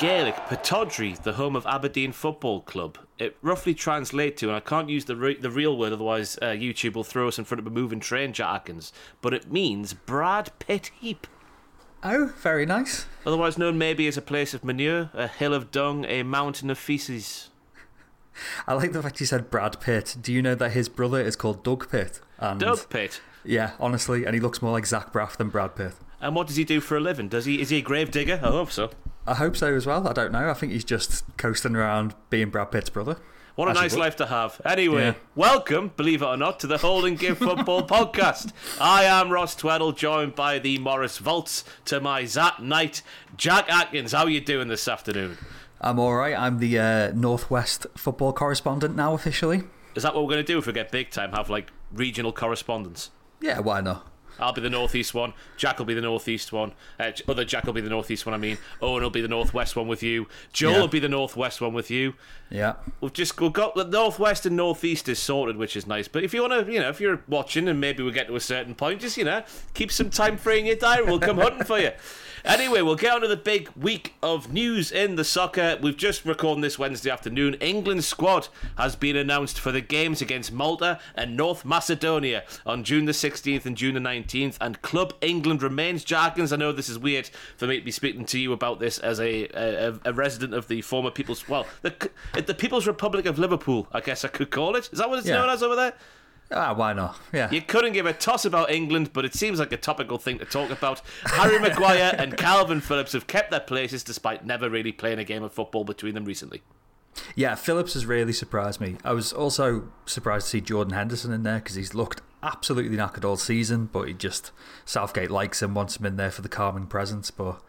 Gaelic, Pittodrie, the home of Aberdeen Football Club. It roughly translates to, and I can't use the re- the real word, otherwise uh, YouTube will throw us in front of a moving train, Jack Atkins. But it means Brad Pitt Heap. Oh, very nice. Otherwise known maybe as a place of manure, a hill of dung, a mountain of feces. I like the fact you said Brad Pitt. Do you know that his brother is called Doug Pitt? And Doug Pitt. Yeah, honestly, and he looks more like Zach Braff than Brad Pitt. And what does he do for a living? Does he is he a grave digger? I hope so. I hope so as well. I don't know. I think he's just coasting around being Brad Pitt's brother. What a As nice life to have. Anyway, Yeah. welcome, believe it or not, to the Hold and Give Football Podcast. I am Ross Tweddell, joined by the Moritz Volz to my Zat Knight, Jack Atkins. How are you doing this afternoon? I'm all right. I'm the uh, Northwest football correspondent now officially. Is that what we're going to do if we get big time? Have like regional correspondence? Yeah, why not? I'll be the northeast one. Jack will be the northeast one. Uh, other Jack will be the northeast one. I mean, Owen will be the northwest one with you. Joel Yeah. will be the northwest one with you. Yeah. We've just we've got the northwest and northeast is sorted, which is nice. But if you want to, you know, if you're watching and maybe we get to a certain point, just you know, keep some time free in your diary. We'll come hunting for you. Anyway, we'll get on to the big week of news in the soccer. We've just recorded this Wednesday afternoon. England's squad has been announced for the games against Malta and North Macedonia on June the 16th and June the 19th. And Club England remains jargons. I know this is weird for me to be speaking to you about this as a a, a resident of the former People's well, the the People's Republic of Liverpool. I guess I could call it. Is that what it's Yeah. known as over there? Ah, why not? Yeah. You couldn't give a toss about England, but it seems like a topical thing to talk about. Harry Maguire and Calvin Phillips have kept their places despite never really playing a game of football between them recently. Yeah, Phillips has really surprised me. I was also surprised to see Jordan Henderson in there because he's looked absolutely knackered all season, but he just Southgate likes him, wants him in there for the calming presence. But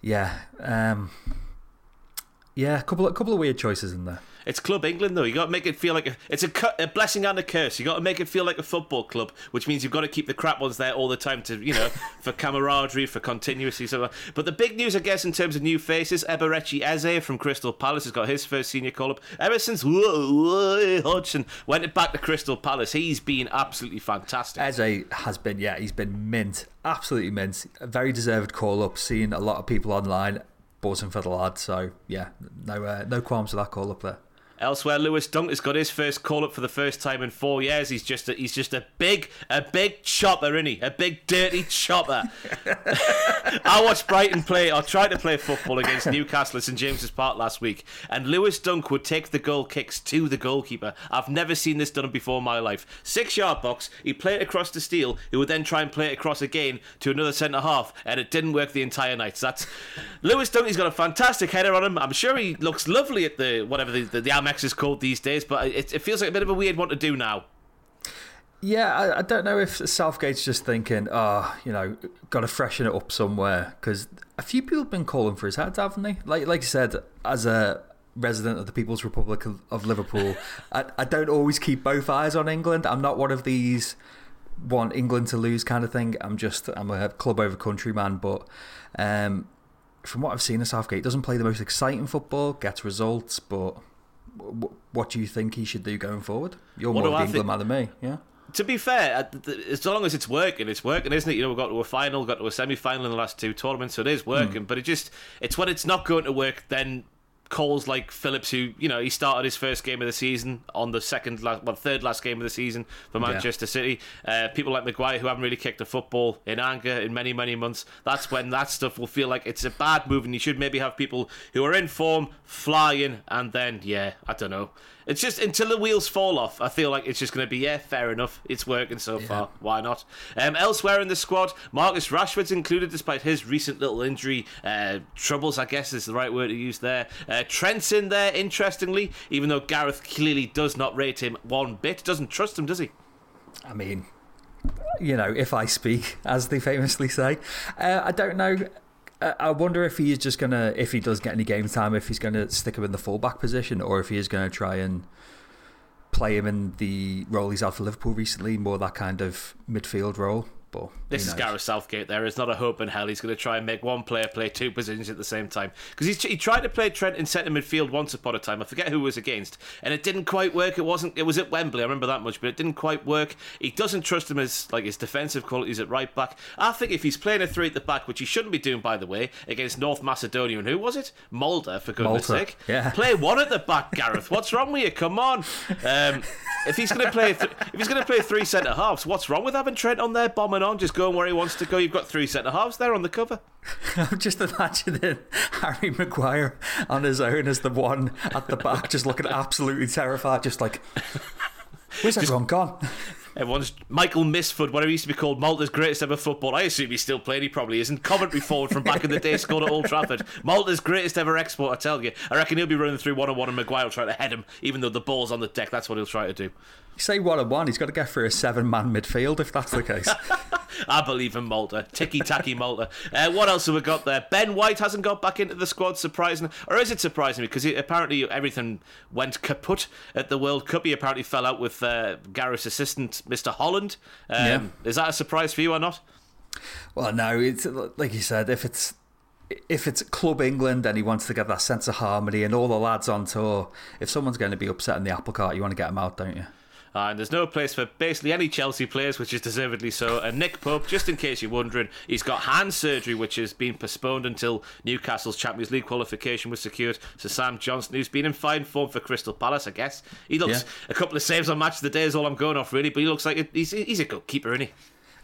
yeah, um, yeah, a couple of couple of weird choices in there. It's Club England, though. You got to make it feel like a, it's a, a blessing and a curse. You got to make it feel like a football club, which means you've got to keep the crap ones there all the time to, you know, for camaraderie, for continuity. So, but the big news, I guess, in terms of new faces, Eberechi Eze from Crystal Palace has got his first senior call up ever since Hodgson went back to Crystal Palace. He's been absolutely fantastic. Eze has been, yeah, he's been mint, absolutely mint. A very deserved call up. Seen a lot of people online buzzing for the lad. So yeah, no, uh, no qualms with that call up there. Elsewhere, Lewis Dunk has got his first call up for the first time in four years. He's just a, he's just a big a big chopper, isn't he? A big dirty chopper. I watched Brighton play or try to play football against Newcastle at St James's Park last week, and Lewis Dunk would take the goal kicks to the goalkeeper. I've never seen this done before in my life. Six yard box, he played across to Steele, who would then try and play it across again to another centre half, and it didn't work the entire night. So that's Lewis Dunk. He's got a fantastic header on him. I'm sure he looks lovely at the whatever the, the, the Is called these days, but it, it feels like a bit of a weird one to do now. Yeah, I, I don't know if Southgate's just thinking, oh, you know, got to freshen it up somewhere because a few people have been calling for his head, haven't they? Like, like you said, as a resident of the People's Republic of, of Liverpool, I, I don't always keep both eyes on England. I'm not one of these want England to lose kind of thing. I'm just I'm a club over country man, but um, from what I've seen Southgate, doesn't play the most exciting football, gets results, but. What do you think he should do going forward? You're What more of the England man than me, yeah. to be fair, uh, as long as it's working, it's working, isn't it? You know, we got to a final, got to a semi-final in the last two tournaments, so it is working. But it just, it's when it's not going to work, then calls like Phillips, who you know, he started his first game of the season on the second, last, well, third last game of the season for Manchester City. Uh, people like Maguire, who haven't really kicked a football in anger in many, many months. That's when that stuff will feel like it's a bad move, and you should maybe have people who are in form flying, and then yeah, I don't know. It's just until the wheels fall off. I feel like it's just going to be yeah, fair enough. It's working so far. Why not? Um, elsewhere in the squad, Marcus Rashford's included despite his recent little injury uh, troubles. I guess is the right word to use there. Uh, Trent's in there, interestingly, even though Gareth clearly does not rate him one bit. Doesn't trust him, does he? I mean, you know, if I speak, as they famously say, uh, I don't know. I wonder if he is just gonna, if he does get any game time, if he's gonna stick him in the fullback position, or if he is gonna try and play him in the role he's had for Liverpool recently, more that kind of midfield role. But this is Gareth Southgate. There is not a hope in hell he's going to try and make one player play two positions at the same time because he tried to play Trent in centre midfield once upon a time. I forget who was against, and it didn't quite work. It wasn't. It was at Wembley. I remember that much, but it didn't quite work. He doesn't trust him as like his defensive qualities at right back. I think if he's playing a three at the back, which he shouldn't be doing, by the way, against North Macedonia and who was it? Molde, for goodness Malta. sake. Yeah. Play one at the back, Gareth. What's wrong with you? Come on. Um, if he's going to play, th- if he's going to play three centre halves, what's wrong with having Trent on there bombing on, just going where he wants to go? You've got three centre halves there on the cover. I'm just imagining Harry Maguire on his own as the one at the back, just looking absolutely terrified, just like, where's just, everyone gone? Everyone's Michael Mifsud, whatever he used to be called, Malta's greatest ever football. I assume he's still playing. He probably isn't. Coventry forward from back in the day scored at Old Trafford. Malta's greatest ever export. I tell you. I reckon he'll be running through one on one, and Maguire will try to head him, even though the ball's on the deck. That's what he'll try to do. You say one on one, he's got to get through a seven man midfield if that's the case. I believe in Malta. Ticky tacky Malta. Uh, what else have we got there? Ben White hasn't got back into the squad, surprising. Or is it surprising? Because apparently everything went kaput at the World Cup. He apparently fell out with uh, Gareth's assistant, Mr. Holland. Um, yeah. Is that a surprise for you or not? Well, no. It's like you said. If it's if it's Club England and he wants to get that sense of harmony and all the lads on tour, if someone's going to be upset in the apple cart, you want to get them out, don't you? Uh, and there's no place for basically any Chelsea players, which is deservedly so. And Nick Pope, just in case you're wondering, he's got hand surgery, which has been postponed until Newcastle's Champions League qualification was secured. So Sam Johnstone, who's been in fine form for Crystal Palace, I guess. He looks yeah. a couple of saves on match of the day is all I'm going off, really. But he looks like he's, he's a good keeper, isn't he?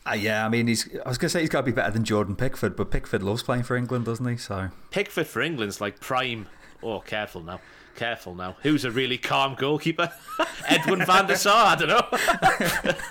Uh, yeah, I mean, he's. I was going to say he's got to be better than Jordan Pickford, but Pickford loves playing for England, doesn't he? So Pickford for England's like prime. Oh, careful now. Careful now. Who's a really calm goalkeeper? Edwin van der Sar? I don't know.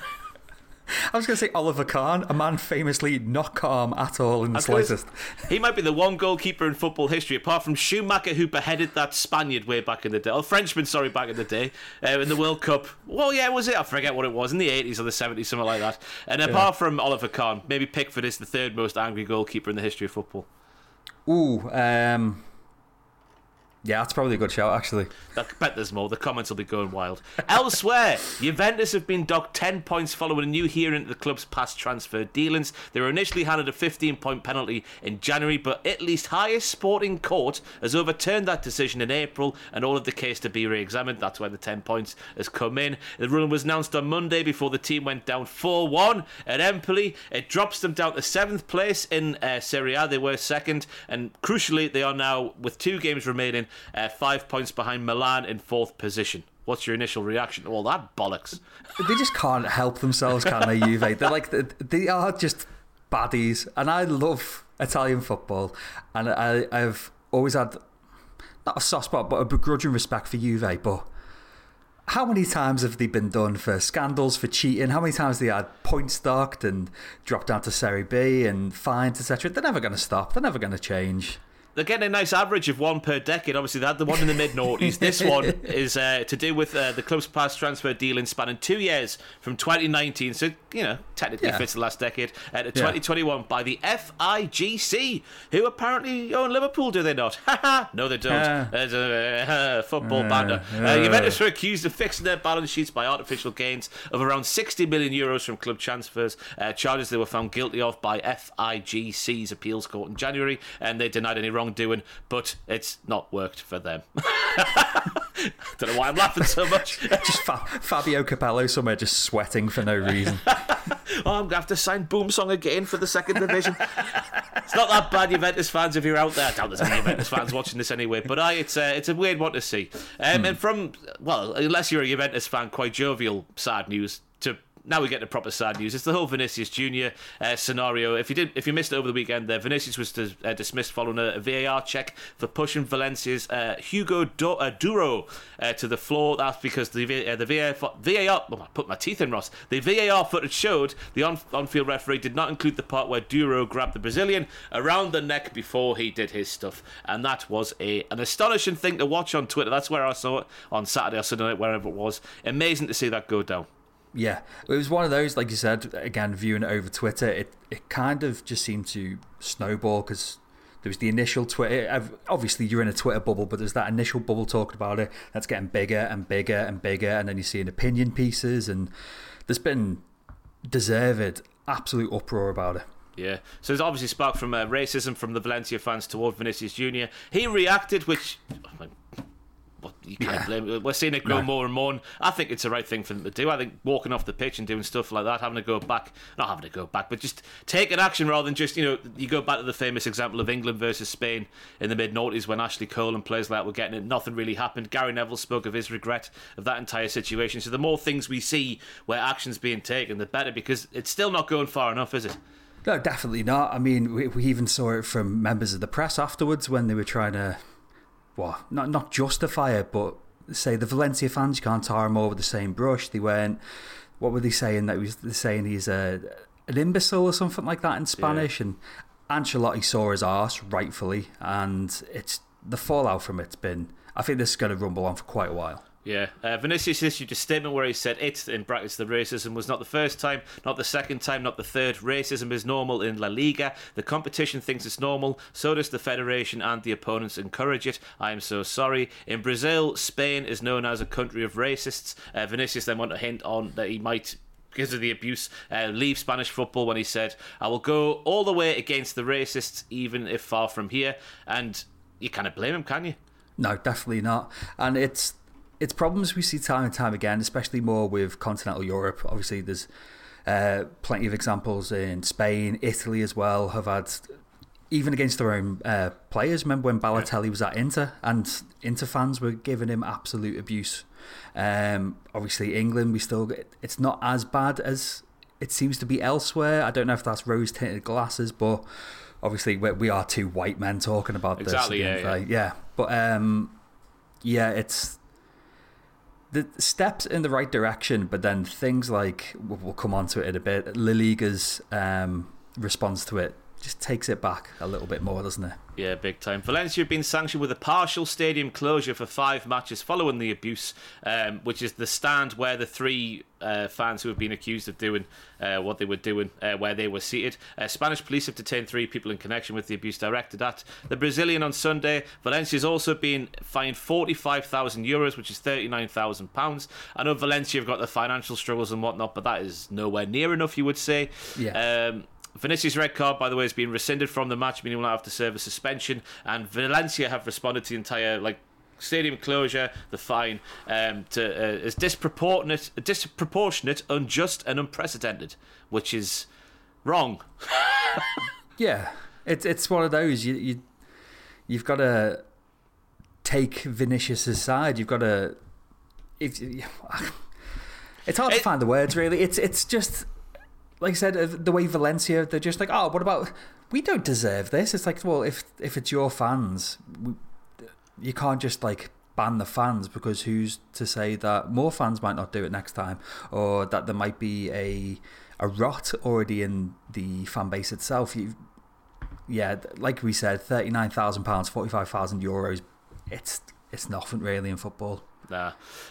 I was going to say Oliver Kahn, a man famously not calm at all in the slightest. He might be the one goalkeeper in football history, apart from Schumacher, who beheaded that Spaniard way back in the day, or Frenchman, sorry, back in the day, uh, in the World Cup. Well, yeah, was it? I forget what it was, in the 80s or the 70s, something like that. And apart yeah. from Oliver Kahn, maybe Pickford is the third most angry goalkeeper in the history of football. Ooh, um, yeah, that's probably a good shout, actually. I bet there's more. The comments will be going wild. Elsewhere, Juventus have been docked 10 points following a new hearing into the club's past transfer dealings. They were initially handed a 15 point penalty in January, but Italy's highest sporting court has overturned that decision in April and ordered the case to be re examined. That's where the 10 points has come in. The ruling was announced on Monday before the team went down 4 1 at Empoli. It drops them down to seventh place in uh, Serie A. They were second, and crucially, they are now, with two games remaining, uh, five points behind Milan in fourth position. What's your initial reaction to all that bollocks? They just can't help themselves, can they, Juve? They're like they are just baddies, and I love Italian football, and I, I've always had not a soft spot, but a begrudging respect for Juve. But how many times have they been done for scandals, for cheating? How many times they had points docked and dropped down to Serie B and fines, etc.? They're never going to stop. They're never going to change they're getting a nice average of one per decade. Obviously, they had the one in the mid noughties. this one is uh, to do with uh, the club's past transfer dealing spanning two years from 2019, so you know technically yeah. fits the last decade, uh, to 2021 yeah. by the FIGC, who apparently own Liverpool. Do they not? no, they don't. Uh, There's a football uh, banner. Uh, Juventus were accused of fixing their balance sheets by artificial gains of around 60 million euros from club transfers. Uh, charges they were found guilty of by FIGC's appeals court in January, and they denied any wrong wrongdoing, but it's not worked for them. Don't know why I'm laughing so much. just Fa- Fabio Capello somewhere just sweating for no reason. oh, I'm going to have to sign Boumsong again for the second division. it's not that bad, Juventus fans, if you're out there. I doubt there's any Juventus fans watching this anyway, but I, it's, a, it's a weird one to see. Um, hmm. And from, well, unless you're a Juventus fan, quite jovial, sad news now we get the proper sad news. It's the whole Vinicius Junior uh, scenario. If you did, if you missed it over the weekend, there Vinicius was dis- uh, dismissed following a, VAR check for pushing Valencia's uh, Hugo Do- uh, Duro uh, to the floor. That's because the v- uh, the VAR VAR. Oh, I put my teeth in, Ross. The VAR footage showed the on on-field referee did not include the part where Duro grabbed the Brazilian around the neck before he did his stuff, and that was a an astonishing thing to watch on Twitter. That's where I saw it on Saturday or Sunday wherever it was. Amazing to see that go down yeah, it was one of those, like you said, again, viewing it over Twitter, it, it kind of just seemed to snowball because there was the initial Twitter. Obviously, you're in a Twitter bubble, but there's that initial bubble talking about it that's getting bigger and bigger and bigger, and then you're seeing opinion pieces, and there's been deserved absolute uproar about it. Yeah. So it's obviously sparked from uh, racism from the Valencia fans toward Vinicius Junior. He reacted, which well, you can't Yeah. blame. We're seeing it grow No. more and more. And I think it's the right thing for them to do. I think walking off the pitch and doing stuff like that, having to go back, not having to go back, but just taking action rather than just you know you go back to the famous example of England versus Spain in the mid noughties when Ashley Cole and players like that were getting it. Nothing really happened. Gary Neville spoke of his regret of that entire situation. So the more things we see where action's being taken, the better because it's still not going far enough, is it? No, definitely not. I mean, we, we even saw it from members of the press afterwards when they were trying to, well, not not justify it, but say the Valencia fans you can't tar him over the same brush. They weren't. What were they saying? That was saying he's a an imbecile or something like that in Spanish. And Ancelotti saw his arse rightfully, and it's the fallout from it's been. I think this is going to rumble on for quite a while. Yeah, uh, Vinicius issued a statement where he said it, in brackets, the racism was not the first time, not the second time, not the third. Racism is normal in La Liga. The competition thinks it's normal, so does the federation, and the opponents encourage it. I am so sorry. In Brazil, Spain is known as a country of racists. Uh, Vinicius then went to hint on that he might because of the abuse, uh, leave Spanish football when he said, I will go all the way against the racists, even if far from here. And you can't blame him, can you? No, definitely not. And it's it's problems we see time and time again, especially more with continental Europe. Obviously, there's uh, plenty of examples in Spain, Italy as well. Have had even against their own uh, players. Remember when Balotelli was at Inter, and Inter fans were giving him absolute abuse. Um, obviously, England, we still get, it's not as bad as it seems to be elsewhere. I don't know if that's rose tinted glasses, but obviously we we are two white men talking about Exactly, this. yeah, yeah. end of the day. yeah. But um, yeah, it's the steps in the right direction, but then things like we'll come on to it in a bit. La Liga's um, response to it just takes it back a little bit more, doesn't it? Yeah, big time. Valencia have been sanctioned with a partial stadium closure for five matches following the abuse, um, which is the stand where the three uh, fans who have been accused of doing uh, what they were doing, uh, where they were seated. Uh, Spanish police have detained three people in connection with the abuse directed at the Brazilian on Sunday. Valencia's also been fined 45,000 euros, which is 39,000 pounds. I know Valencia have got the financial struggles and whatnot, but that is nowhere near enough, you would say. Yeah. Um, Vinicius' red card, by the way, has been rescinded from the match, meaning he will not have to serve a suspension. And Valencia have responded to the entire like stadium closure, the fine, um, to uh, as disproportionate, disproportionate, unjust, and unprecedented, which is wrong. Yeah, it's it's one of those you you you've got to take Vinicius's side. You've got to if it's hard to find the words really. It's it's just like I said the way Valencia they're just like oh what about we don't deserve this. It's like well if if it's your fans we, you can't just like ban the fans because who's to say that more fans might not do it next time or that there might be a a rot already in the fan base itself. You yeah, like we said, thirty nine thousand pounds, forty five thousand euros. It's it's nothing really in football. Nah.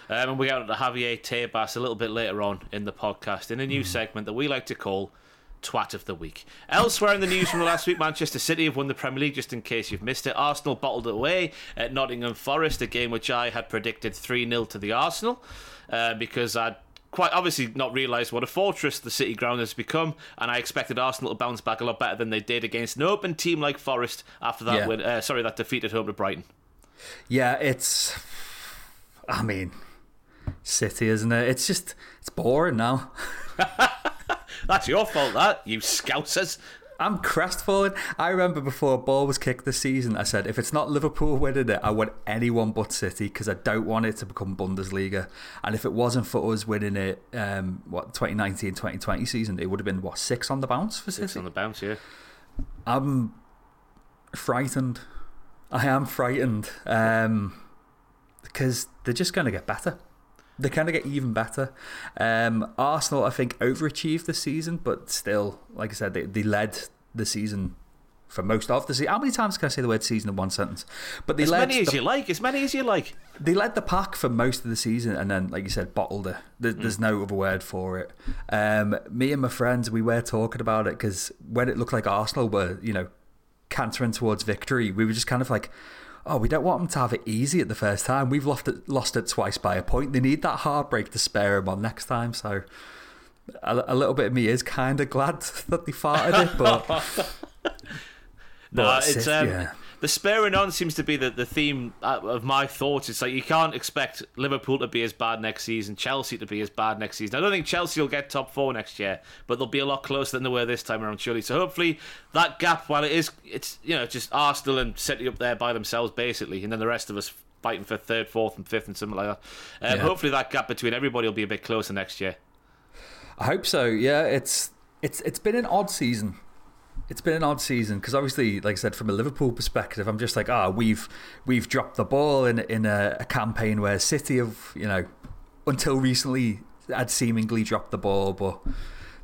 Um, and we got to Javier Tebas a little bit later on in the podcast in a new segment that we like to call Twat of the Week. Elsewhere in the news from the last week, Manchester City have won the Premier League, just in case you've missed it. Arsenal bottled it away at Nottingham Forest, a game which I had predicted 3 0 to the Arsenal uh, because I'd quite obviously not realised what a fortress the City ground has become, and I expected Arsenal to bounce back a lot better than they did against an open team like Forest after that Yeah. win. Uh, sorry, that defeat at home to Brighton. Yeah, it's. I mean, City, isn't it? It's just it's boring now. That's your fault, that you scousers. I'm crestfallen. I remember before a ball was kicked this season, I said, if it's not Liverpool winning it, I want anyone but City because I don't want it to become Bundesliga. And if it wasn't for us winning it, um, what, 2019 2020 season, it would have been, what, six on the bounce for City? Six on the bounce, yeah. I'm frightened. I am frightened um, because they're just going to get better. They're of get even better. Um, Arsenal, I think, overachieved this season, but still, like I said, they, they led the season for most of the season. How many times can I say the word season in one sentence? But they As led many as the, you like, as many as you like. they led the pack for most of the season, and then, like you said, bottled it. There, There's no other word for it. Um, me and my friends, we were talking about it because when it looked like Arsenal were, you know, cantering towards victory, we were just kind of like, oh, we don't want them to have it easy at the first time. We've lost it, lost it twice by a point. They need that heartbreak to spare them on next time. So, a, a little bit of me is kind of glad that they farted it, but no, but it's um, yeah. The spurring on seems to be the, the theme uh, of my thoughts. It's like you can't expect Liverpool to be as bad next season, Chelsea to be as bad next season. I don't think Chelsea will get top four next year, but they'll be a lot closer than they were this time around, surely. So hopefully that gap, while it is, it's you know just Arsenal and City up there by themselves basically, and then the rest of us fighting for third, fourth, and fifth, and something like that. Um, Yeah. Hopefully that gap between everybody will be a bit closer next year. I hope so. Yeah, it's it's it's been an odd season. It's been an odd season because obviously, like I said, from a Liverpool perspective, I'm just like, ah, we've we've dropped the ball in in a, a campaign where City have, you know, until recently had seemingly dropped the ball, but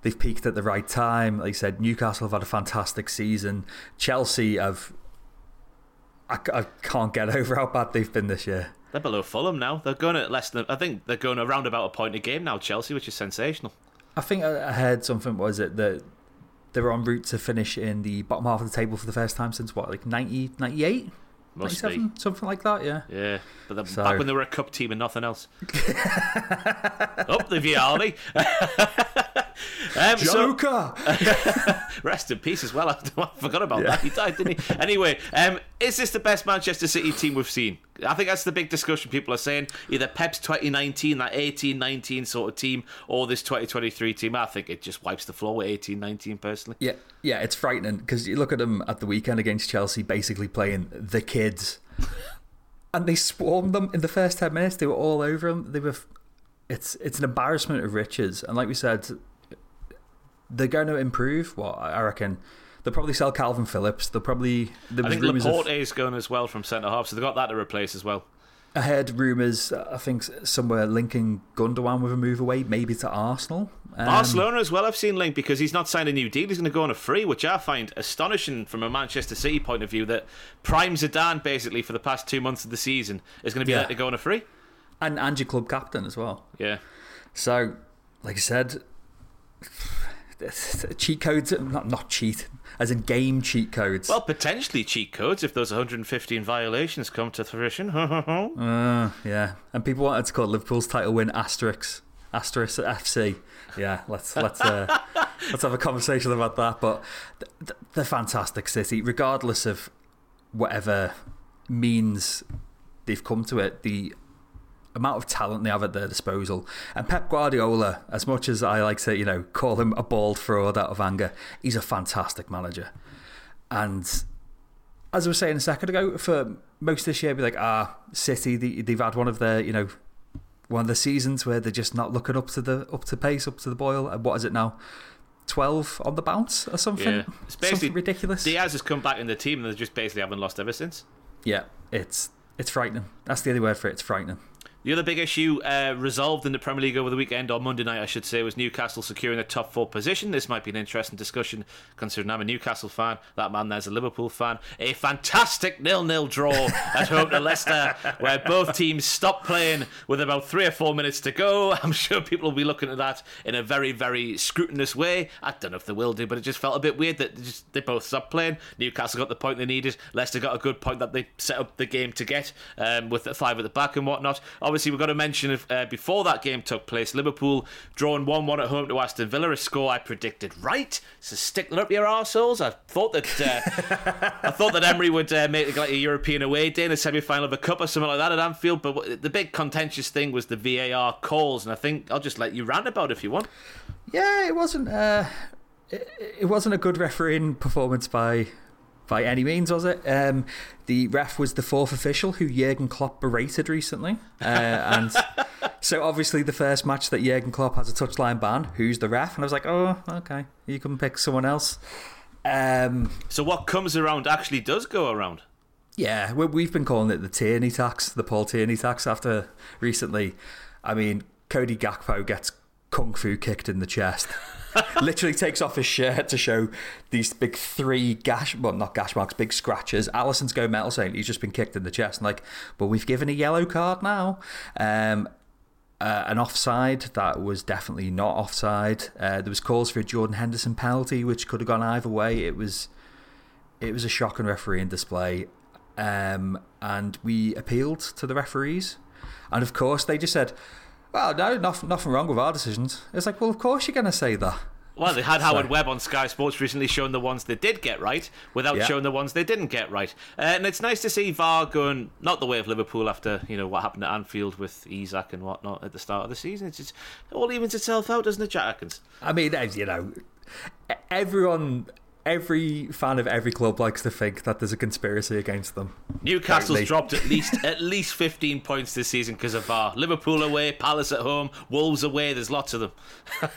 they've peaked at the right time. Like I said, Newcastle have had a fantastic season. Chelsea have. I, I can't get over how bad they've been this year. They're below Fulham now. They're going at less than. I think they're going around about a point a game now. Chelsea, which is sensational. I think I heard something. Was it that they were en route to finish in the bottom half of the table for the first time since what, like 90, 98? Must 97? Something like that, yeah. Yeah, but they're So- back when they were a cup team and nothing else. Up the Vialli. um, so, Joker! rest in peace as well. I forgot about Yeah. that. He died, didn't he? Anyway, um, is this the best Manchester City team we've seen? I think that's the big discussion. People are saying either Pep's 2019, that 18 19 sort of team, or this 2023 team. I think it just wipes the floor with 18 19, personally. yeah, yeah, it's frightening because you look at them at the weekend against Chelsea, basically playing the kids, and they swarmed them in the first ten minutes. They were all over them. They were. It's it's an embarrassment of riches, and like we said, they're going to improve. What I reckon, they'll probably sell Calvin Phillips. They'll probably. There I think rumours of- Laporte is going as well from centre half, so they've got that to replace as well. I heard rumours, I think, somewhere linking Gundogan with a move away, maybe to Arsenal. Um, Barcelona as well, I've seen linked because he's not signed a new deal. He's going to go on a free, which I find astonishing from a Manchester City point of view. That Prime Zidane, basically, for the past two months of the season, is going to be Yeah. let to go on a free. And, and your club captain as well. Yeah. So, like I said, cheat codes, not, not cheat, as in game cheat codes. Well, potentially cheat codes if those 115 violations come to fruition. Uh, yeah. And people wanted to call Liverpool's title win asterisk. Asterisk FC. Yeah, let's let's uh, let's have a conversation about that. But th- th- they're fantastic City, regardless of whatever means they've come to it. The amount of talent they have at their disposal, and Pep Guardiola, as much as I like to, you know, call him a bald fraud out of anger, he's a fantastic manager. And as I was saying a second ago, for most of this year, be like, ah, City, they, they've had one of their, you know, one of the seasons where they're just not looking up to the up to pace, up to the boil. And what is it now? Twelve on the bounce or something? Yeah. It's basically something ridiculous. Diaz has come back in the team and they just basically haven't lost ever since. yeah, it's it's frightening. That's the only word for it. It's frightening. The other big issue uh, resolved in the Premier League over the weekend, or Monday night, I should say, was Newcastle securing a top four position. This might be an interesting discussion, considering I'm a Newcastle fan. That man there's a Liverpool fan. A fantastic nil-nil draw at home to Leicester, where both teams stopped playing with about three or four minutes to go. I'm sure people will be looking at that in a very, very scrutinous way. I don't know if they will do, but it just felt a bit weird that they, just, they both stopped playing. Newcastle got the point they needed. Leicester got a good point that they set up the game to get um, with the five at the back and whatnot. Obviously, we've got to mention if, uh, before that game took place, Liverpool drawing 1 1 at home to Aston Villa, a score I predicted right. So stick up your arseholes. I thought that uh, I thought that Emery would uh, make like a European away day in a semi final of a cup or something like that at Anfield. But the big contentious thing was the VAR calls, and I think I'll just let you rant about it if you want. Yeah, it wasn't. Uh, wasn't a good refereeing performance by by any means, was it? Um, the ref was the fourth official who Jurgen Klopp berated recently, uh, and so obviously the first match that Jurgen Klopp has a touchline ban. Who's the ref? And I was like, oh, okay, you can pick someone else. Um, So what comes around actually does go around. yeah, we, we've been calling it the Tierney tax, the Paul Tierney tax. After recently, I mean, Cody Gakpo gets kung fu kicked in the chest. Literally takes off his shirt to show these big three gash, well, not gash marks, big scratches. Alisson's go metal saying he's just been kicked in the chest. And like, but we've given a yellow card now. Um, uh, an offside that was definitely not offside. Uh, there was calls for a Jordan Henderson penalty, which could have gone either way. It was it was a shocking refereeing display, um, and we appealed to the referees, and of course they just said, Well, no, nothing, nothing wrong with our decisions. It's like, well, of course you're going to say that. Well, they had Howard Webb on Sky Sports recently showing the ones they did get right without Yeah. showing the ones they didn't get right. Uh, and it's nice to see VAR going not the way of Liverpool after you know what happened at Anfield with Isak and whatnot at the start of the season. It's just it all evens itself out, doesn't it, Jack Atkins? I mean, you know, everyone, every fan of every club likes to think that there's a conspiracy against them. Newcastle's Totally. dropped at least at least 15 points this season because of VAR. Liverpool away, Palace at home, Wolves away. There's lots of them.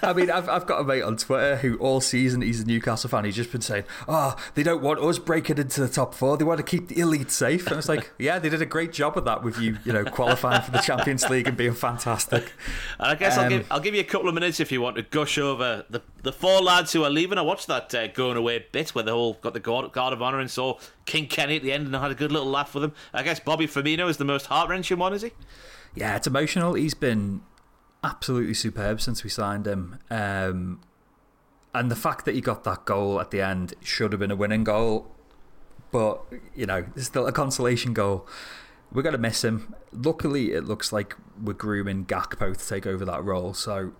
I mean, I've, I've got a mate on Twitter who all season he's a Newcastle fan. He's just been saying, "Oh, they don't want us breaking into the top four. They want to keep the elite safe." And it's like, yeah, they did a great job of that with you, you know, qualifying for the Champions League and being fantastic. And I guess I'll Um, give I'll give you a couple of minutes if you want to gush over the the four lads who are leaving. I watched that uh, going away bit where they all got the guard, guard of honour and saw King Kenny at the end and had a good little laugh with him. I guess Bobby Firmino is the most heart wrenching one, is he? Yeah, it's emotional. He's been absolutely superb since we signed him. Um, and the fact that he got that goal at the end should have been a winning goal. But, you know, it's still a consolation goal. We're going to miss him. Luckily, it looks like we're grooming Gakpo to take over that role. So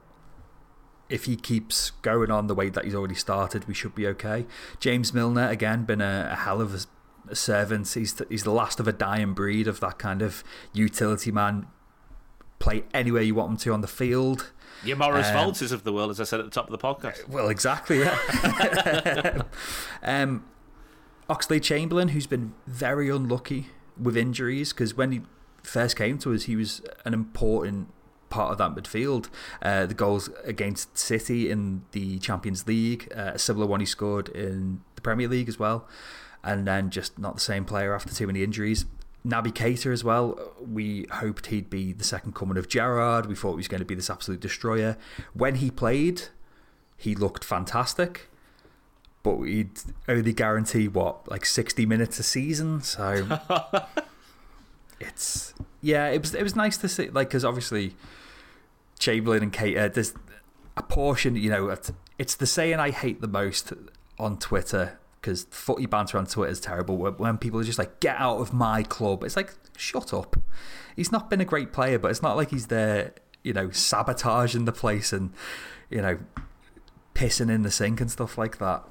if he keeps going on the way that he's already started, we should be okay. James Milner, again, been a, a hell of a, a servant. He's, he's the last of a dying breed of that kind of utility man. Play anywhere you want him to on the field. Your Morris Um, Walters of the world, as I said at the top of the podcast. Well, exactly, yeah. um, Oxlade Chamberlain, who's been very unlucky with injuries, because when he first came to us, he was an important part of that midfield. Uh, the goals against City in the Champions League, uh, a similar one he scored in the Premier League as well, and then just not the same player after too many injuries. Naby Keita as well. We hoped he'd be the second coming of Gerrard. We thought he was going to be this absolute destroyer. When he played, he looked fantastic, but he'd only guarantee what like sixty minutes a season. So it's yeah, it was it was nice to see like because obviously Chamberlain and Keita, uh, there's a portion you know it's- it's the saying I hate the most on Twitter because footy banter on Twitter is terrible when- when people are just like get out of my club. It's like shut up. He's not been a great player, but it's not like he's there you know sabotaging the place and you know pissing in the sink and stuff like that.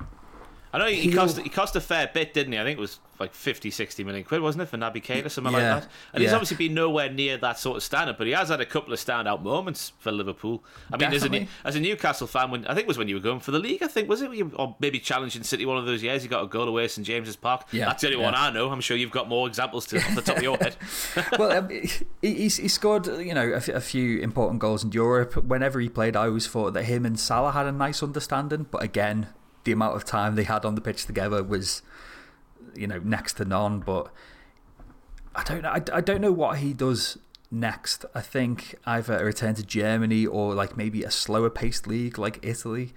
I know he, he cost he cost a fair bit, didn't he? I think it was like 50, 60 million quid, wasn't it, for Naby Keita, something Yeah, like that. And he's obviously been nowhere near that sort of standard, but he has had a couple of standout moments for Liverpool. I mean, as a, as a Newcastle fan, when I think it was when you were going for the league, I think was it, or maybe challenging City one of those years. You got a goal away at St James's Park. Yeah, That's the only yeah. one I know. I'm sure you've got more examples to off the top of your head. well, um, he, he's, he scored, you know, a, a few important goals in Europe. Whenever he played, I always thought that him and Salah had a nice understanding. But again, the amount of time they had on the pitch together was, you know, next to none. But I don't know. I, I don't know what he does next. I think either a return to Germany or like maybe a slower paced league like Italy,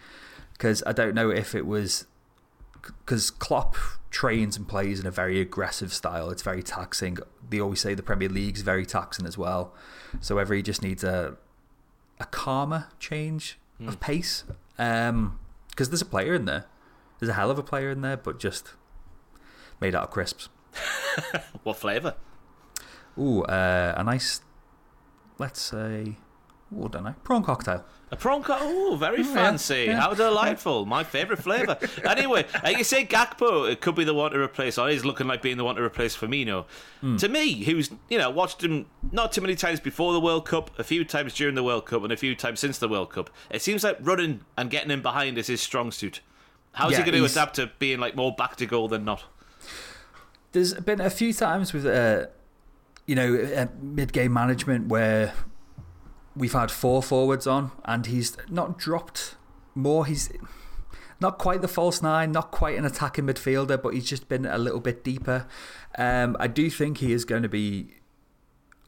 because I don't know if it was because Klopp trains and plays in a very aggressive style. It's very taxing. They always say the Premier League's very taxing as well. So whether he just needs a a calmer change of hmm. pace, um, because there's a player in there, there's a hell of a player in there, but just made out of crisps. what flavour? Ooh, uh, a nice, let's say, ooh, I don't know, prawn cocktail. A prawn co- Oh, very yeah, fancy. yeah. How delightful. My favourite flavour. anyway, uh, you say Gakpo, it could be the one to replace, or is looking like being the one to replace Firmino. Hmm. To me, who's, you know, watched him not too many times before the World Cup, a few times during the World Cup, and a few times since the World Cup, it seems like running and getting him behind is his strong suit. How's Yeah, he going to adapt to being like more back to goal than not? There's been a few times with, uh, you know, uh, mid-game management where we've had four forwards on, and he's not dropped more. He's not quite the false nine, not quite an attacking midfielder, but he's just been a little bit deeper. Um, I do think he is going to be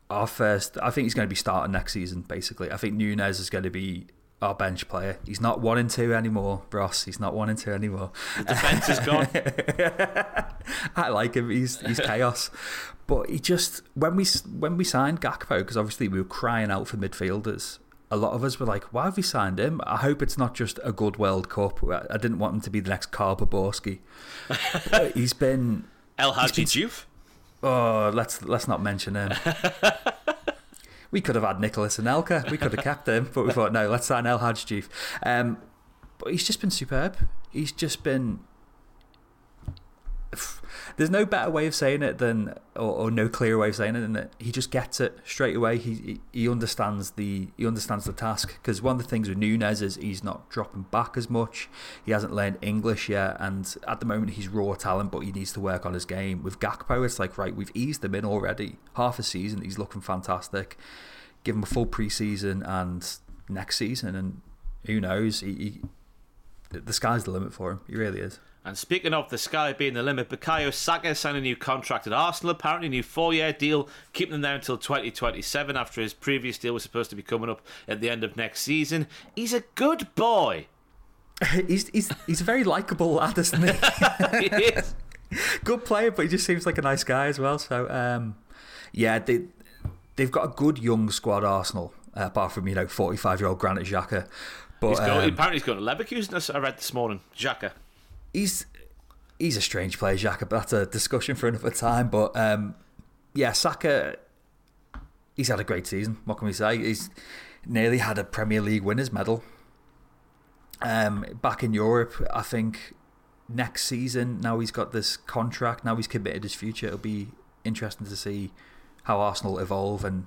our first. I think he's going to be starting next season. Basically, I think Nunez is going to be our bench player. He's not one and two anymore, Ross. He's not one and two anymore. The defence is gone. I like him. He's he's chaos. But he just when we when we signed Gakpo because obviously we were crying out for midfielders. A lot of us were like, "Why have we signed him?" I hope it's not just a good World Cup. I didn't want him to be the next Karl. He's been El Hadji Diouf. oh, let's let's not mention him. we could have had Nicolas Anelka. We could have kept him, but we thought no, let's sign El Hadji Diouf. Um, but he's just been superb. He's just been. There's no better way of saying it than, or, or no clearer way of saying it than that he just gets it straight away. He he, understands the he understands the task because one of the things with Nunez is he's not dropping back as much. He hasn't learned English yet, and at the moment he's raw talent, but he needs to work on his game. With Gakpo, it's like right, we've eased him in already. Half a season, he's looking fantastic. Give him a full preseason and next season, and who knows? He, he the sky's the limit for him. He really is. And speaking of the sky being the limit, Bukayo Saka signed a new contract at Arsenal. Apparently, a new four-year deal, keeping him there until 2027. After his previous deal was supposed to be coming up at the end of next season. He's a good boy. he's he's he's a very likable lad, isn't he? he is. good player, but he just seems like a nice guy as well. So, um, yeah, they they've got a good young squad, Arsenal. Uh, apart from you know, forty-five-year-old Granit Xhaka. But he's going, um, apparently he's going to Leverkusen. I read this morning. Xhaka. He's he's a strange player, but that's a discussion for another time. But um, yeah, Saka, he's had a great season. What can we say? He's nearly had a Premier League winners medal. Um, back in Europe, I think next season. Now he's got this contract. Now he's committed his future. It'll be interesting to see how Arsenal evolve and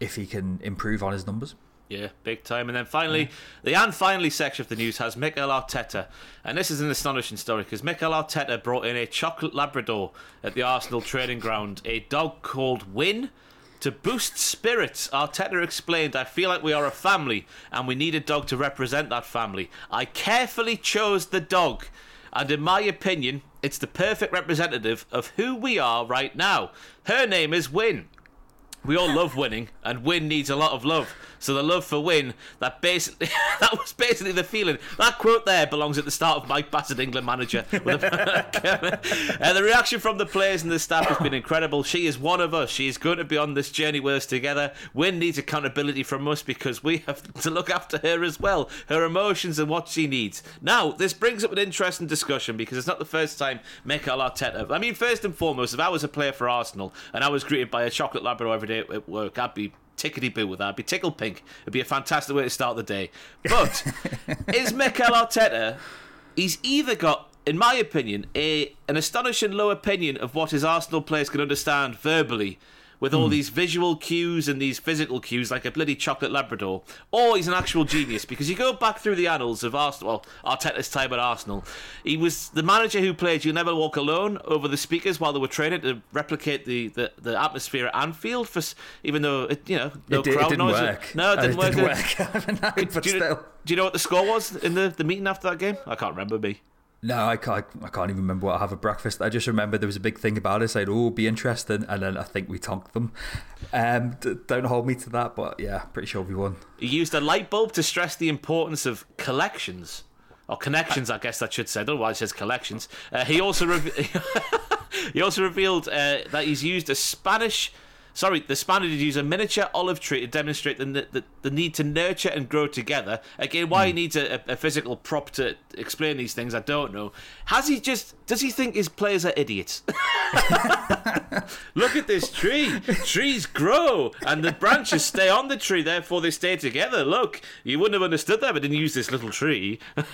if he can improve on his numbers. Yeah, big time. And then finally, the and finally section of the news has Mikel Arteta. And this is an astonishing story because Mikel Arteta brought in a chocolate Labrador at the Arsenal training ground, a dog called Win. To boost spirits, Arteta explained, I feel like we are a family and we need a dog to represent that family. I carefully chose the dog, and in my opinion, it's the perfect representative of who we are right now. Her name is Win. We all love winning, and Win needs a lot of love. So the love for Win, that basically that was basically the feeling. That quote there belongs at the start of Mike Bassett, England manager. A, uh, the reaction from the players and the staff has been incredible. She is one of us. She is going to be on this journey with us together. Win needs accountability from us because we have to look after her as well, her emotions and what she needs. Now, this brings up an interesting discussion because it's not the first time Mikel Arteta. I mean, first and foremost, if I was a player for Arsenal and I was greeted by a chocolate Labrador every day at work, I'd be tickety boo with that. It'd be tickle pink. It'd be a fantastic way to start the day. But is Mikel Arteta? He's either got, in my opinion, a an astonishing low opinion of what his Arsenal players can understand verbally. With all hmm. these visual cues and these physical cues, like a bloody chocolate Labrador, or he's an actual genius because you go back through the annals of Arsenal, well, Arteta's time at Arsenal, he was the manager who played You'll Never Walk Alone" over the speakers while they were training to replicate the, the, the atmosphere at Anfield. For even though it, you know no it, did, crowd it didn't noise, work. no, it didn't work. Didn't work. but do, you, do you know what the score was in the, the meeting after that game? I can't remember me. No, I can't. I can't even remember what I have for breakfast. I just remember there was a big thing about it. Saying, "Oh, be interesting," and then I think we tonked them. Um, d- don't hold me to that, but yeah, pretty sure we won. He used a light bulb to stress the importance of collections. Or connections, I guess that should say. Otherwise, it says collections. Uh, he also re- he also revealed uh, that he's used a Spanish. Sorry, the Spaniards use a miniature olive tree to demonstrate the, the, the need to nurture and grow together. Again, why he hmm. needs a, a physical prop to explain these things, I don't know. Has he just. Does he think his players are idiots? Look at this tree. Trees grow and the branches stay on the tree, therefore they stay together. Look, you wouldn't have understood that if I didn't use this little tree.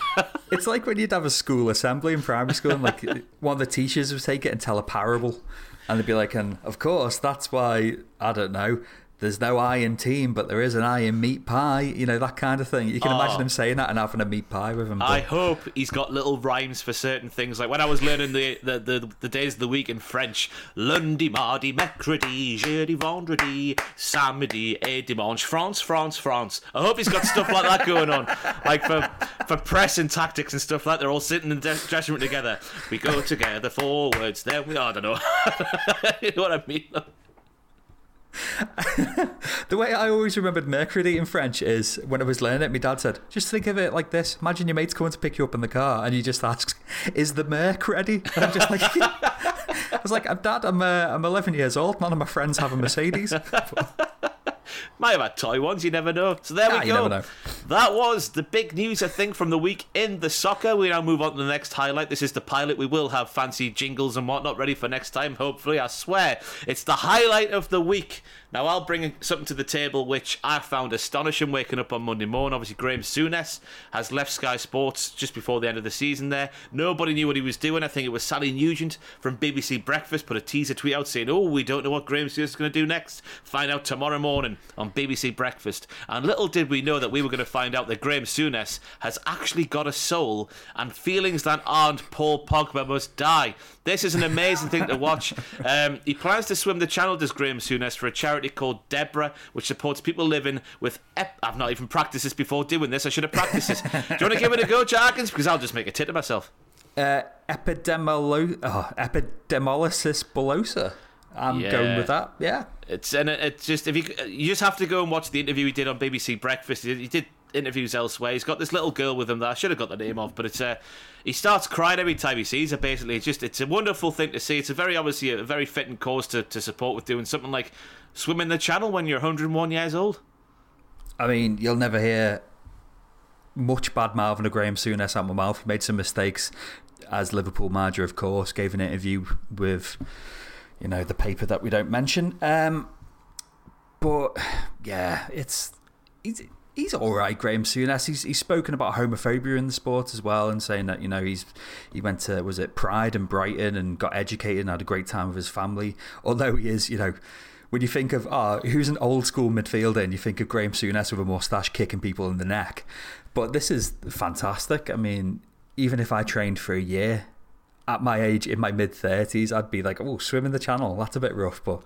It's like when you'd have a school assembly in primary school, and like one of the teachers would take it and tell a parable, and they'd be like, "And of course, that's why I don't know." There's no I in team, but there is an I in meat pie. You know that kind of thing. You can imagine Oh. him saying that and having a meat pie with him. but- I hope he's got little rhymes for certain things. Like when I was learning the, the, the, the days of the week in French, lundi, mardi, mercredi, jeudi, vendredi, samedi, et dimanche, France, France, France. I hope he's got stuff like that going on. Like for for press and tactics and stuff like that. They're all sitting in the dressing room together. We go together forwards. There we I don't know. you know what I mean? The way I always remembered mercredi in French is when I was learning it, my dad said, just think of it like this. Imagine your mate's coming to pick you up in the car and you just ask, is the merc ready? And I'm just like, I was like, Dad, I'm, uh, I'm 11 years old. None of my friends have a Mercedes. Might have had toy ones, you never know. So there Ah, we you go. never know. That was the big news, I think, from the week in the soccer. We now move on to the next highlight. This is the pilot. We will have fancy jingles and whatnot ready for next time, hopefully. I swear. It's the highlight of the week. Now, I'll bring something to the table which I found astonishing waking up on Monday morning. Obviously, Graham Souness has left Sky Sports just before the end of the season there. Nobody knew what he was doing. I think it was Sally Nugent from BBC Breakfast put a teaser tweet out saying, Oh, we don't know what Graham Souness is going to do next. Find out tomorrow morning on BBC Breakfast. And little did we know that we were going to find out that Graham Souness has actually got a soul and feelings that aren't Paul Pogba must die. This is an amazing thing to watch. Um, he plans to swim the channel, does Graham Souness, for a charity called DEBRA, which supports people living with. Ep- I've not even practiced this before doing this. I should have practiced this. Do you want to give it a go, Jarkins? Because I'll just make a tit of myself. Uh, epidemolo- oh, epidemolysis bullosa. I'm Yeah. going with that. Yeah. It's and it- it's just if you you just have to go and watch the interview he did on BBC Breakfast. He did interviews elsewhere. He's got this little girl with him that I should have got the name of, but it's uh, he starts crying every time he sees her. Basically, it's just it's a wonderful thing to see. It's a very obviously a very fitting cause to, to support with doing something like swimming the channel when you're 101 years old. I mean, you'll never hear much bad mouthing of Graeme Souness out my mouth. He made some mistakes as Liverpool manager, of course. Gave an interview with, you know, the paper that we don't mention. Um, but yeah, it's he's he's all right, Graeme Souness. He's he's spoken about homophobia in the sport as well, and saying that you know he's he went to was it Pride and Brighton and got educated and had a great time with his family. Although he is, you know. When you think of ah, who's an old school midfielder, and you think of Graeme Souness with a moustache kicking people in the neck, but this is fantastic. I mean, even if I trained for a year at my age, in my mid thirties, I'd be like, oh, swim in the channel. That's a bit rough, but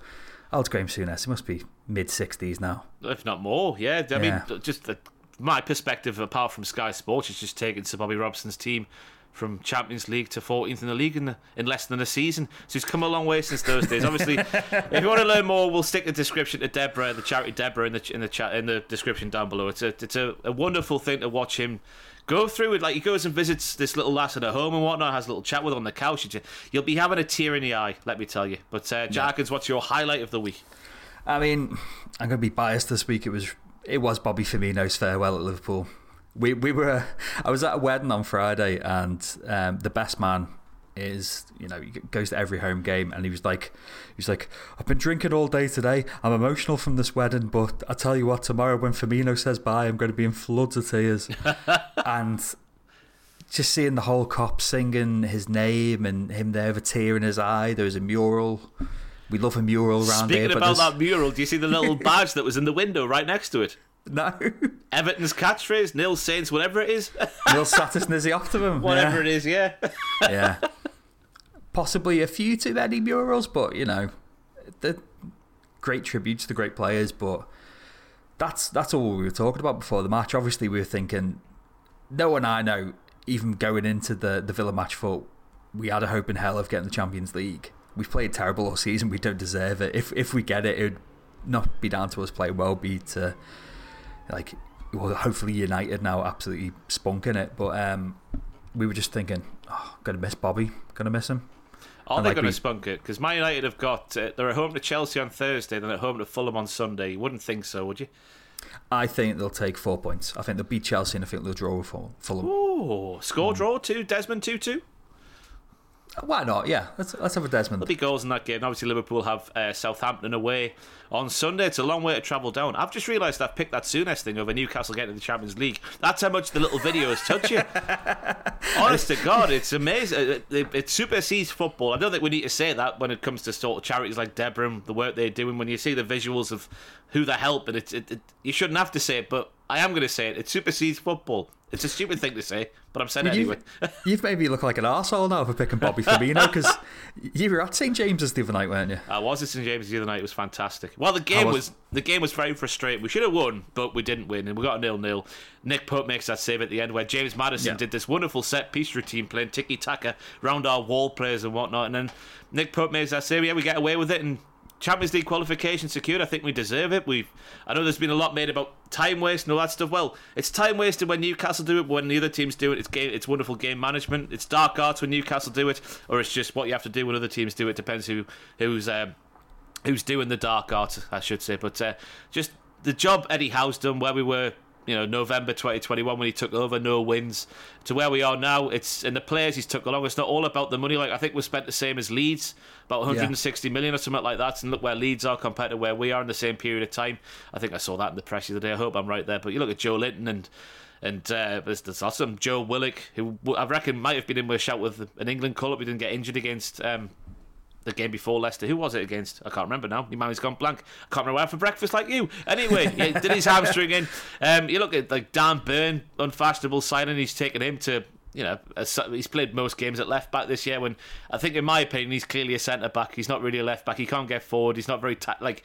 old Graeme Souness, he must be mid sixties now. if not more. Yeah, I Yeah. mean, just the, my perspective, apart from Sky Sports, is just taking Sir Bobby Robson's team from Champions League to 14th in the league in, in less than a season. So he's come a long way since those days. Obviously, if you want to learn more, we'll stick the description to DEBRA, the charity DEBRA, in the in the chat in the description down below. It's a it's a, a wonderful thing to watch him. Go through it like he goes and visits this little lass at her home and whatnot. Has a little chat with her on the couch. You- You'll be having a tear in the eye, let me tell you. But uh, Jarkins, what's your highlight of the week? I mean, I'm going to be biased this week. It was it was Bobby Firmino's farewell at Liverpool. We we were I was at a wedding on Friday, and um, the best man is you know he goes to every home game, and he was like he was like I've been drinking all day today. I'm emotional from this wedding, but I tell you what, tomorrow when Firmino says bye, I'm going to be in floods of tears, and. Just seeing the whole Kop singing his name and him there with a tear in his eye. There was a mural. We love a mural around Speaking here. but about that mural, do you see the little badge that was in the window right next to it? No. Everton's catchphrase, nil Saints, whatever it is. nil Satis Nisi Optimum. whatever it is, yeah. yeah. Possibly a few too many murals, but you know, the great tributes to the great players. But that's that's all we were talking about before the match. Obviously, we were thinking. No one I know, even going into the the Villa match, thought we had a hope in hell of getting the Champions League. We've played terrible all season. We don't deserve it. If if we get it, it would not be down to us playing well. Be to like well, hopefully United now absolutely spunking it. But um, we were just thinking, oh, gonna miss Bobby, gonna miss him. Are they going to spunk it? Because Man United have got. Uh, they're at home to Chelsea on Thursday, then at home to Fulham on Sunday. You wouldn't think so, would you? I think they'll take four points. I think they'll beat Chelsea, and I think they'll draw with Fulham. Oh, score draw two, Desmond 2 2. Why not? Yeah, let's let's have a Desmond. There'll be goals in that game. Obviously, Liverpool have uh, Southampton away on Sunday. It's a long way to travel down. I've just realised I've picked that Souness thing over Newcastle getting to the Champions League. That's how much the little videos touch you. Honest to God, it's amazing. It, it, it supersedes football. I don't think we need to say that when it comes to sort of charities like DEBRA and the work they're doing. When you see the visuals of who they're helping, it's it, it, you shouldn't have to say it, but I am going to say it. It supersedes football. It's a stupid thing to say, but I'm saying it You've, anyway. you've made me look like an arsehole now for picking Bobby Firmino because you were at St James's the other night, weren't you? I was at St James's the other night. It was fantastic. Well, the game was- was... the game was very frustrating. We should have won, but we didn't win, and we got a nil nil. Nick Pope makes that save at the end, where James Maddison Yeah. did this wonderful set piece routine, playing tiki taka round our wall players and whatnot, and then Nick Pope makes that save. Yeah, we get away with it, and Champions League qualification secured. I think we deserve it. We, I know there's been a lot made about time waste and all that stuff. Well, it's time wasted when Newcastle do it. When the other teams do it, it's game. It's wonderful game management. It's dark arts when Newcastle do it, or it's just what you have to do when other teams do it. Depends who who's. Um, who's doing the dark art, I should say. But uh, just the job Eddie Howe's done, where we were you know November 2021 when he took over, no wins, to where we are now. It's and the players he's took along. It's not all about the money. Like I think we spent the same as Leeds, about 160 yeah. million or something like that. And look where Leeds are compared to where we are in the same period of time. I think I saw that in the press the other day. I hope I'm right there. But you look at Joelinton and. And uh, there's, there's also Joe Willock, who I reckon might have been in with a shout with an England call up. He didn't get injured against um, the game before Leicester. Who was it against? I can't remember now. Your mind's gone blank. I can't remember where for breakfast like you. Anyway, he did his hamstring in. Um, you look at like Dan Burn, unfashionable signing. He's taken him to you know, he's played most games at left back this year. When I think, in my opinion, he's clearly a centre back. He's not really a left back. He can't get forward. He's not very ta- like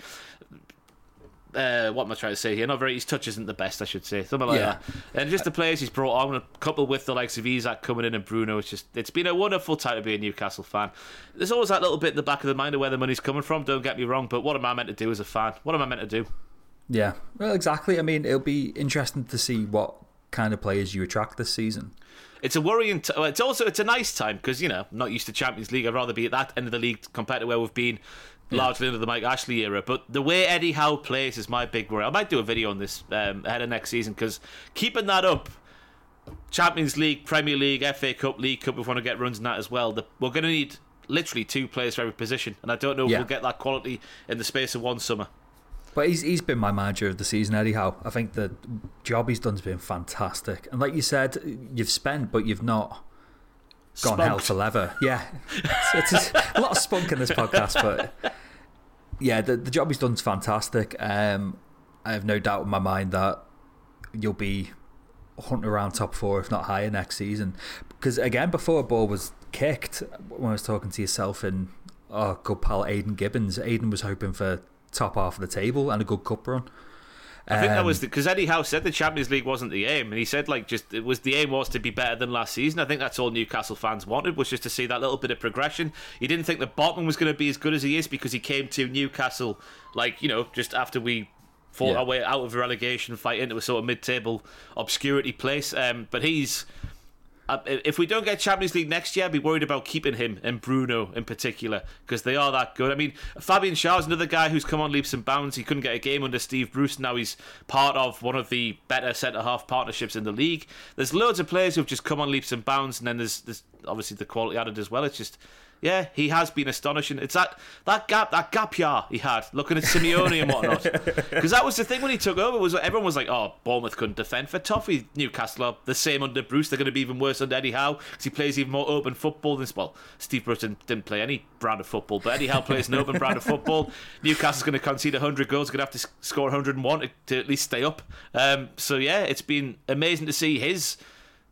uh, what am I trying to say here? Not very. His touch isn't the best, I should say, something like yeah. that. And just the players he's brought on, a couple with the likes of Isak coming in and Bruno. It's just it's been a wonderful time to be a Newcastle fan. There's always that little bit in the back of the mind of where the money's coming from. Don't get me wrong, but what am I meant to do as a fan? What am I meant to do? Yeah, well, exactly. I mean, it'll be interesting to see what kind of players you attract this season. It's a worrying. T- it's also it's a nice time because you know I'm not used to Champions League. I'd rather be at that end of the league compared to where we've been largely into the Mike Ashley era. But the way Eddie Howe plays is my big worry. I might do a video on this um, ahead of next season because keeping that up, Champions League, Premier League, FA Cup, League Cup, if we want to get runs in that as well, the, we're going to need literally two players for every position. And I don't know if yeah. we'll get that quality in the space of one summer. But he's he's been my manager of the season, Eddie Howe. I think the job he's done has been fantastic. And like you said, you've spent, but you've not gone Spunked. hell for leather. Yeah, it's, it's a lot of spunk in this podcast, but yeah, the, the job he's done is fantastic. Um, I have no doubt in my mind that you'll be hunting around top four, if not higher, next season. Because again, before a ball was kicked, when I was talking to yourself and our good pal Aiden Gibbons, Aiden was hoping for top half of the table and a good cup run. I think that was because Eddie Howe said the Champions League wasn't the aim, and he said like just it was the aim was to be better than last season. I think that's all Newcastle fans wanted was just to see that little bit of progression. He didn't think the Botman was going to be as good as he is because he came to Newcastle like you know just after we fought yeah. our way out of a relegation fight into a sort of mid-table obscurity place. Um, but he's Uh, if we don't get Champions League next year, I'd be worried about keeping him and Bruno in particular because they are that good. I mean, Fabian Schär's another guy who's come on leaps and bounds. He couldn't get a game under Steve Bruce. Now he's part of one of the better centre half partnerships in the league. There's loads of players who've just come on leaps and bounds, and then there's, there's obviously the quality added as well. It's just yeah, he has been astonishing. It's that that gap that gap year he had looking at Simeone and whatnot. Because that was the thing when he took over was everyone was like, oh, Bournemouth couldn't defend for Toffee. Newcastle are the same under Bruce. They're going to be even worse under Eddie Howe because he plays even more open football than well. Steve Bruce didn't, didn't play any brand of football, but Eddie Howe plays an open brand of football. Newcastle's going to concede 100 goals. Going to have to score 101 to, to at least stay up. Um, so yeah, it's been amazing to see his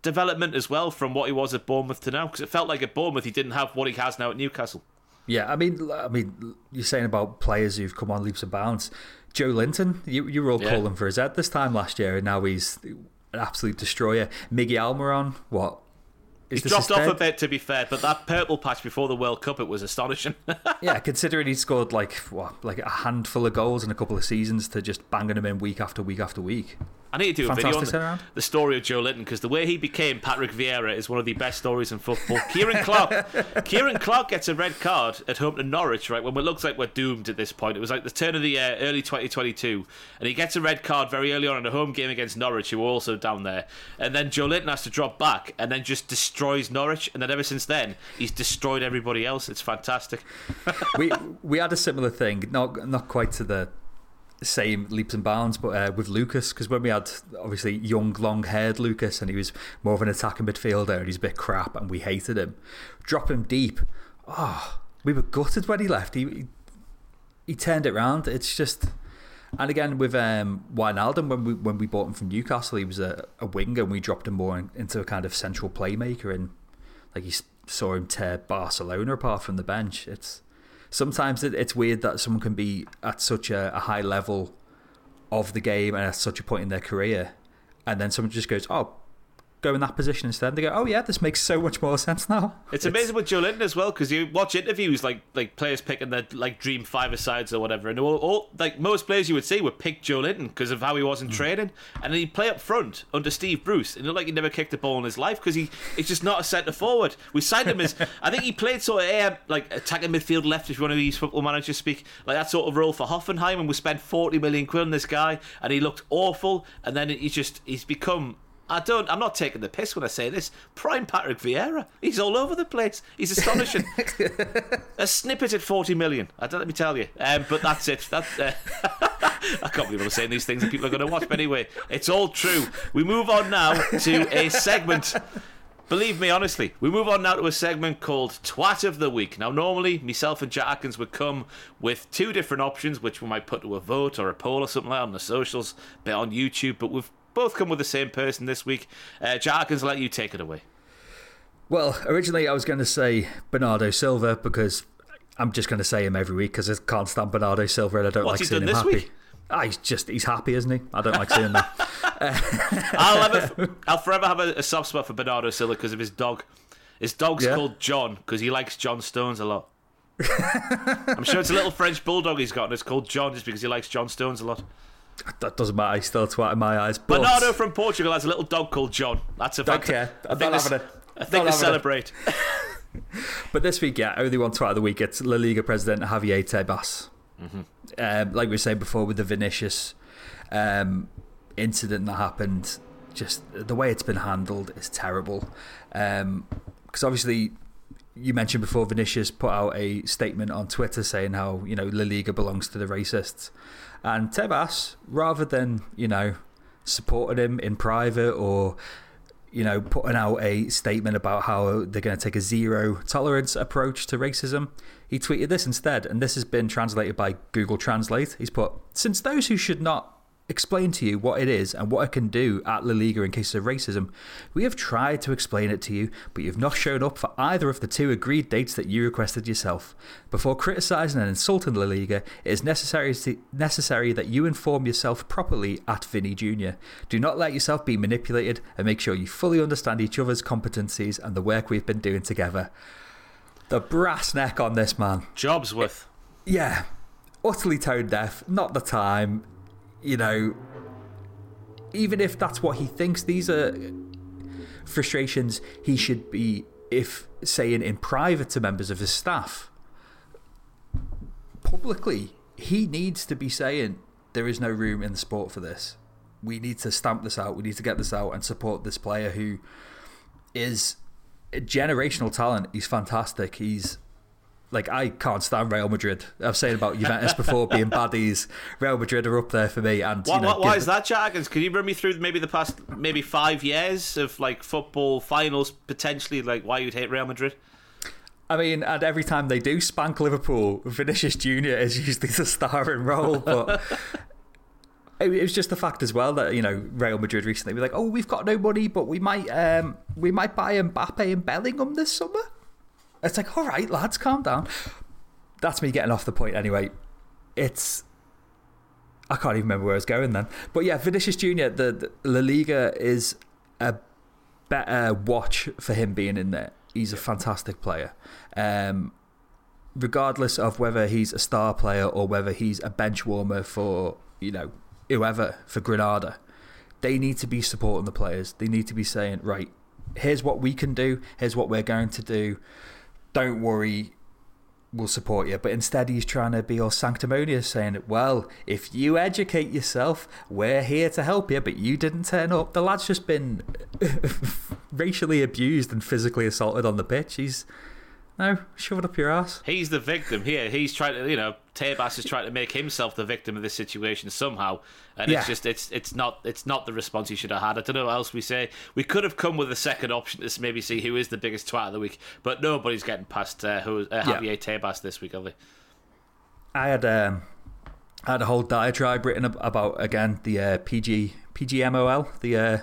development as well from what he was at Bournemouth to now because it felt like at Bournemouth he didn't have what he has now at Newcastle. Yeah, I mean, I mean, you're saying about players who've come on leaps and bounds. Joelinton, you you were all yeah. calling for his head this time last year, and now he's an absolute destroyer. Miggy Almiron, what He's dropped off a bit, to be fair, but that purple patch before the World Cup, it was astonishing. yeah, considering he scored like what, like a handful of goals in a couple of seasons to just banging them in week after week after week. I need to do Fantastic a video on the, the, story of Joelinton because the way he became Patrick Vieira is one of the best stories in football. Ciaran Clark, Ciaran Clark gets a red card at home to Norwich, right? When it looks like we're doomed at this point. It was like the turn of the year, early 2022, and he gets a red card very early on in a home game against Norwich, who were also down there. And then Joelinton has to drop back and then just destroys Norwich, and then ever since then he's destroyed everybody else. It's fantastic. we we had a similar thing, not not quite to the same leaps and bounds, but uh, with Lucas, because when we had obviously young, long haired Lucas and he was more of an attacking midfielder and he's a bit crap and we hated him, drop him deep. Oh, we were gutted when he left. He, he, he turned it around. It's just. And again, with um, Wijnaldum, when we, when we bought him from Newcastle, he was a, a winger and we dropped him more in, into a kind of central playmaker. And like you saw him tear Barcelona apart from the bench. It's sometimes it, it's weird that someone can be at such a, a, high level of the game and at such a point in their career, and then someone just goes, "Oh, go in that position instead. They go, oh yeah, this makes so much more sense now. It's, amazing with Joelinton as well because you watch interviews like like players picking their like dream five sides or whatever, and all, all like most players you would see would pick Joelinton because of how he was in mm. training, and then he'd play up front under Steve Bruce, and it looked like he never kicked a ball in his life because he he's just not a centre forward. We signed him as I think he played sort of like attacking midfield left if you want to use football manager speak, like that sort of role for Hoffenheim, and we spent forty million quid on this guy, and he looked awful, and then he's just he's become I don't. I'm not taking the piss when I say this. Prime Patrick Vieira. He's all over the place. He's astonishing. a snippet at 40 million. I don't let me tell you. Um, but that's it. That, uh, I can't believe I'm saying these things that people are going to watch. But anyway, it's all true. We move on now to a segment. Believe me, honestly, we move on now to a segment called Twat of the Week. Now, normally, myself and Jack Atkins would come with two different options, which we might put to a vote or a poll or something like that on the socials, but on YouTube. But we've both come with the same person this week. Uh, Jarkins, let you take it away. Well, originally I was going to say Bernardo Silva because I'm just going to say him every week because I can't stand Bernardo Silva and I don't What's like seeing him happy. Week? Ah, he's just he's happy, isn't he? I don't like seeing that. I'll, have I'll forever have a, a soft spot for Bernardo Silva because of his dog. His dog's yeah. called John because he likes John Stones a lot. I'm sure it's a little French bulldog he's got, and it's called John just because he likes John Stones a lot. That doesn't matter. He's still a twat in my eyes. But... Bernardo from Portugal has a little dog called John. That's a don't care. I think not having a, I think to celebrate. but this week, yeah, only one twat of the week. It's La Liga president Javier Tebas. Mm-hmm. Um, like we were saying before with the Vinicius um, incident that happened, just the way it's been handled is terrible. Because um, obviously, you mentioned before Vinicius put out a statement on Twitter saying how you know La Liga belongs to the racists. And Tebas, rather than, you know, supporting him in private or, you know, putting out a statement about how they're going to take a zero tolerance approach to racism, he tweeted this instead. And this has been translated by Google Translate. He's put, Since those who should not explain to you what it is and what it can do at La Liga in cases of racism. We have tried to explain it to you, but you've not shown up for either of the two agreed dates that you requested yourself. Before criticising and insulting La Liga, it is necessary, to, necessary that you inform yourself properly at Vinny Jr. Do not let yourself be manipulated and make sure you fully understand each other's competencies and the work we've been doing together. The brass neck on this man. Jobs with. Yeah. Utterly tone deaf, not the time you know, even if that's what he thinks, these are frustrations he should be, if saying in private to members of his staff, publicly, he needs to be saying there is no room in the sport for this. We need to stamp this out. We need to get this out and support this player who is a generational talent. He's fantastic. He's like I can't stand Real Madrid. I've said about Juventus before being baddies. Real Madrid are up there for me. And why, you know, why is that, Jargons? Can you run me through maybe the past maybe five years of like football finals potentially? Like why you'd hate Real Madrid? I mean, and every time they do spank Liverpool, Vinicius Junior is usually the star in role, but. it was just the fact as well that you know Real Madrid recently were like, oh, we've got no money, but we might um, we might buy Mbappe and Bellingham this summer. It's like, all right, lads, calm down. That's me getting off the point anyway. It's. I can't even remember where I was going then. But yeah, Vinicius Jr., the, the La Liga is a better watch for him being in there. He's a fantastic player. Um, regardless of whether he's a star player or whether he's a bench warmer for, you know, whoever, for Granada, they need to be supporting the players. They need to be saying, right, here's what we can do, here's what we're going to do don't worry, we'll support you. But instead, he's trying to be all sanctimonious, saying, Well, if you educate yourself, we're here to help you, but you didn't turn up. The lad's just been racially abused and physically assaulted on the pitch. He's no, shove it up your ass. He's the victim here. He's trying to, you know, Tebas is trying to make himself the victim of this situation somehow, and yeah. it's just it's it's not it's not the response he should have had. I don't know what else we say. We could have come with a second option to maybe see who is the biggest twat of the week, but nobody's getting past uh, who uh, Javier yeah. Tebas this week, are they? I had um, I had a whole diatribe written about again the uh, PG PGMOL the. Uh,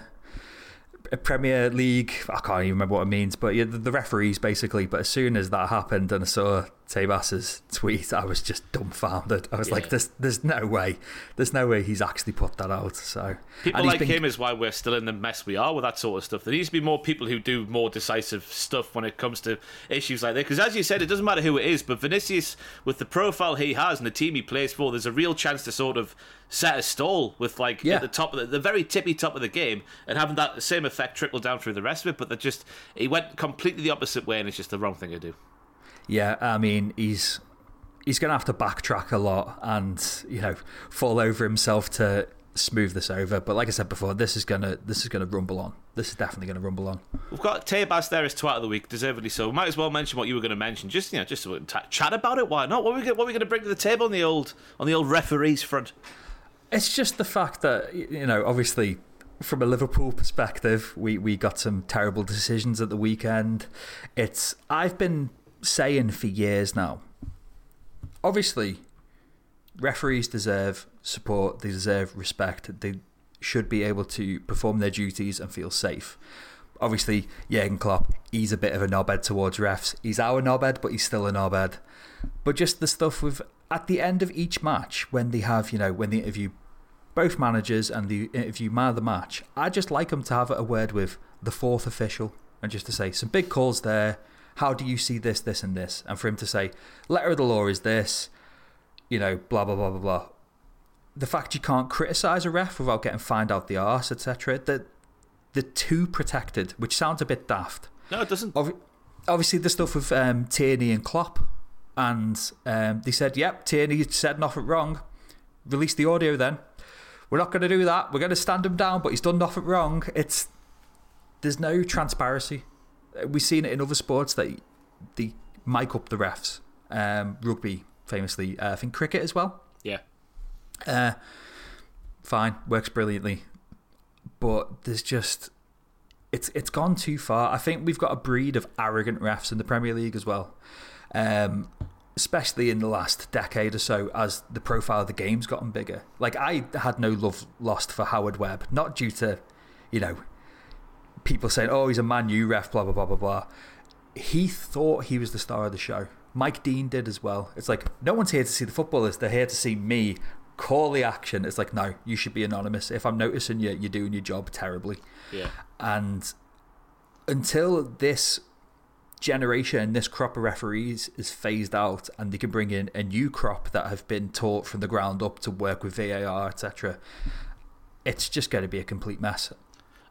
Premier League. I can't even remember what it means, but yeah, the, the referees basically. But as soon as that happened, and I saw Tebas's tweet, I was just dumbfounded. I was Yeah. like, "There's, there's no way, there's no way he's actually put that out." So People like been- him is why we're still in the mess we are with that sort of stuff. There needs to be more people who do more decisive stuff when it comes to issues like that. Because as you said, it doesn't matter who it is, but Vinicius, with the profile he has and the team he plays for, there's a real chance to sort of set a stall with like Yeah. at the top of the, the very tippy top of the game and having that same effect trickle down through the rest of it. But they just he went completely the opposite way, and it's just the wrong thing to do. Yeah, I mean, he's he's going to have to backtrack a lot and you know fall over himself to smooth this over. But like I said before, this is gonna this is gonna rumble on. This is definitely gonna rumble on. We've got Tebas there as twat of the week, deservedly so. Might as well mention what you were going to mention. Just you know, just chat about it. Why not? What are we gonna, what are we going to bring to the table on the old on the old referees front? It's just the fact that you know, obviously, from a Liverpool perspective, we we got some terrible decisions at the weekend. It's I've been saying for years now. Obviously, referees deserve support. They deserve respect. They should be able to perform their duties and feel safe. Obviously, Jurgen Klopp, he's a bit of a knobhead towards refs. He's our knobhead, but he's still a knobhead. But just the stuff with at the end of each match when they have, you know, when they interview both managers and the interview man of the match, I just like them to have a word with the fourth official and just to say some big calls there. How do you see this, this, and this? And for him to say, letter of the law is this, you know, blah blah blah blah blah. The fact you can't criticise a ref without getting fined out the arse, etc. That the too protected, which sounds a bit daft. No, it doesn't. Obviously the stuff with um, Tierney and Klopp, and um, they said, "Yep, Tierney said nothing wrong. Release the audio then. We're not going to do that. We're going to stand him down, but he's done nothing wrong." It's there's no transparency. We've seen it in other sports that they mic up the refs. Um, rugby, famously, uh, I think cricket as well. Yeah. Uh, fine, works brilliantly, but there's just it's it's gone too far. I think we've got a breed of arrogant refs in the Premier League as well, um, especially in the last decade or so as the profile of the game's gotten bigger. Like I had no love lost for Howard Webb, not due to you know people saying, "Oh, he's a Man U ref," blah blah blah blah blah. He thought he was the star of the show. Mike Dean did as well. It's like no one's here to see the footballers; they're here to see me call the action. It's like no, you should be anonymous. If I'm noticing you, you're doing your job terribly. Yeah. And until this generation and this crop of referees is phased out and they can bring in a new crop that have been taught from the ground up to work with VAR, etc., it's just going to be a complete mess.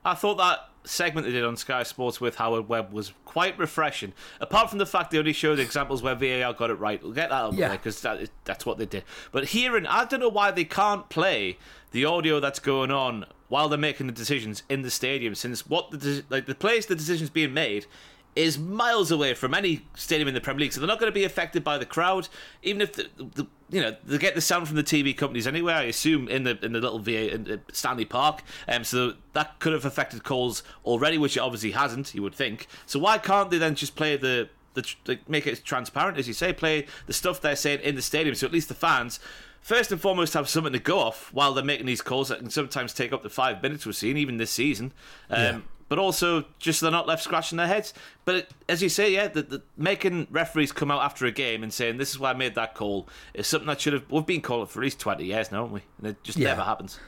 I thought that segment they did on Sky Sports with Howard Webb was quite refreshing. Apart from the fact they only showed examples where VAR got it right. We'll get that of Yeah. way because that that's what they did. But hearing, I don't know why they can't play the audio that's going on while they're making the decisions in the stadium, since what the like the place the decisions being made is miles away from any stadium in the Premier League, so they're not going to be affected by the crowd. Even if the, the you know they get the sound from the TV companies anyway, I assume in the in the little VA in Stanley Park, um, so that could have affected calls already, which it obviously hasn't. You would think. So why can't they then just play the the make it transparent, as you say, play the stuff they're saying in the stadium, so at least the fans. First and foremost, have something to go off while they're making these calls that can sometimes take up to five minutes. We've seen even this season. Um. But also just so they're not left scratching their heads. But it, as you say, yeah, the, the, making referees come out after a game and saying this is why I made that call is something that should have we've been calling for at least twenty years now, haven't we? And it just Yeah. never happens.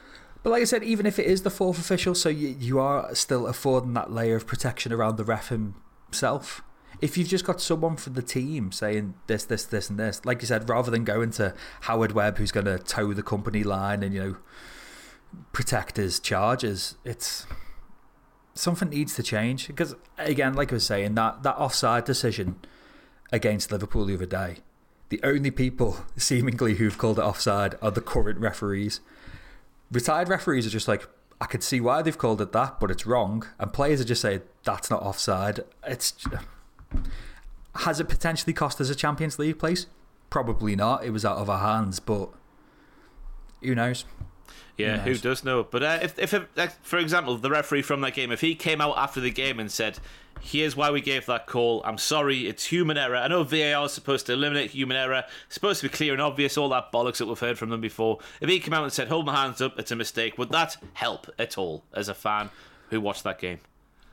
But like I said, even if it is the fourth official, so you, you are still affording that layer of protection around the ref himself. If you've just got someone from the team saying this, this, this, and this, like you said, rather than going to Howard Webb, who's going to toe the company line and you know protect his charges, it's something needs to change. Because again, like I was saying, that that offside decision against Liverpool the other day, the only people seemingly who've called it offside are the current referees retired referees are just like, I could see why they've called it that, but it's wrong. And players are just saying that's not offside. It's has it potentially cost us a Champions League place? Probably not. It was out of our hands, but who knows? Yeah, Who does know? But uh, if, if, like, for example, the referee from that game, if he came out after the game and said, "Here's why we gave that call. I'm sorry, it's human error. I know VAR is supposed to eliminate human error. It's supposed to be clear and obvious. All that bollocks that we've heard from them before. If he came out and said, "Hold my hands up, it's a mistake," would that help at all as a fan who watched that game?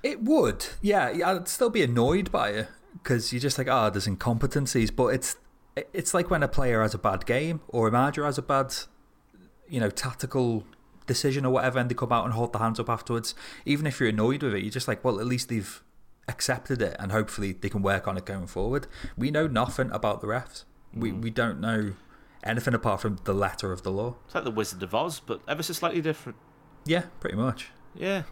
It would, yeah. I'd still be annoyed by it because you're just like, ah, there's incompetencies, but it's it's like when a player has a bad game or a manager has a bad, you know, tactical decision or whatever, and they come out and hold their hands up afterwards. Even if you're annoyed with it, you're just like, well, at least they've accepted it, and hopefully they can work on it going forward. We know nothing about the refs. We mm. we don't know anything apart from the letter of the law. It's like the Wizard of Oz, but ever so slightly different. Yeah, pretty much. Yeah.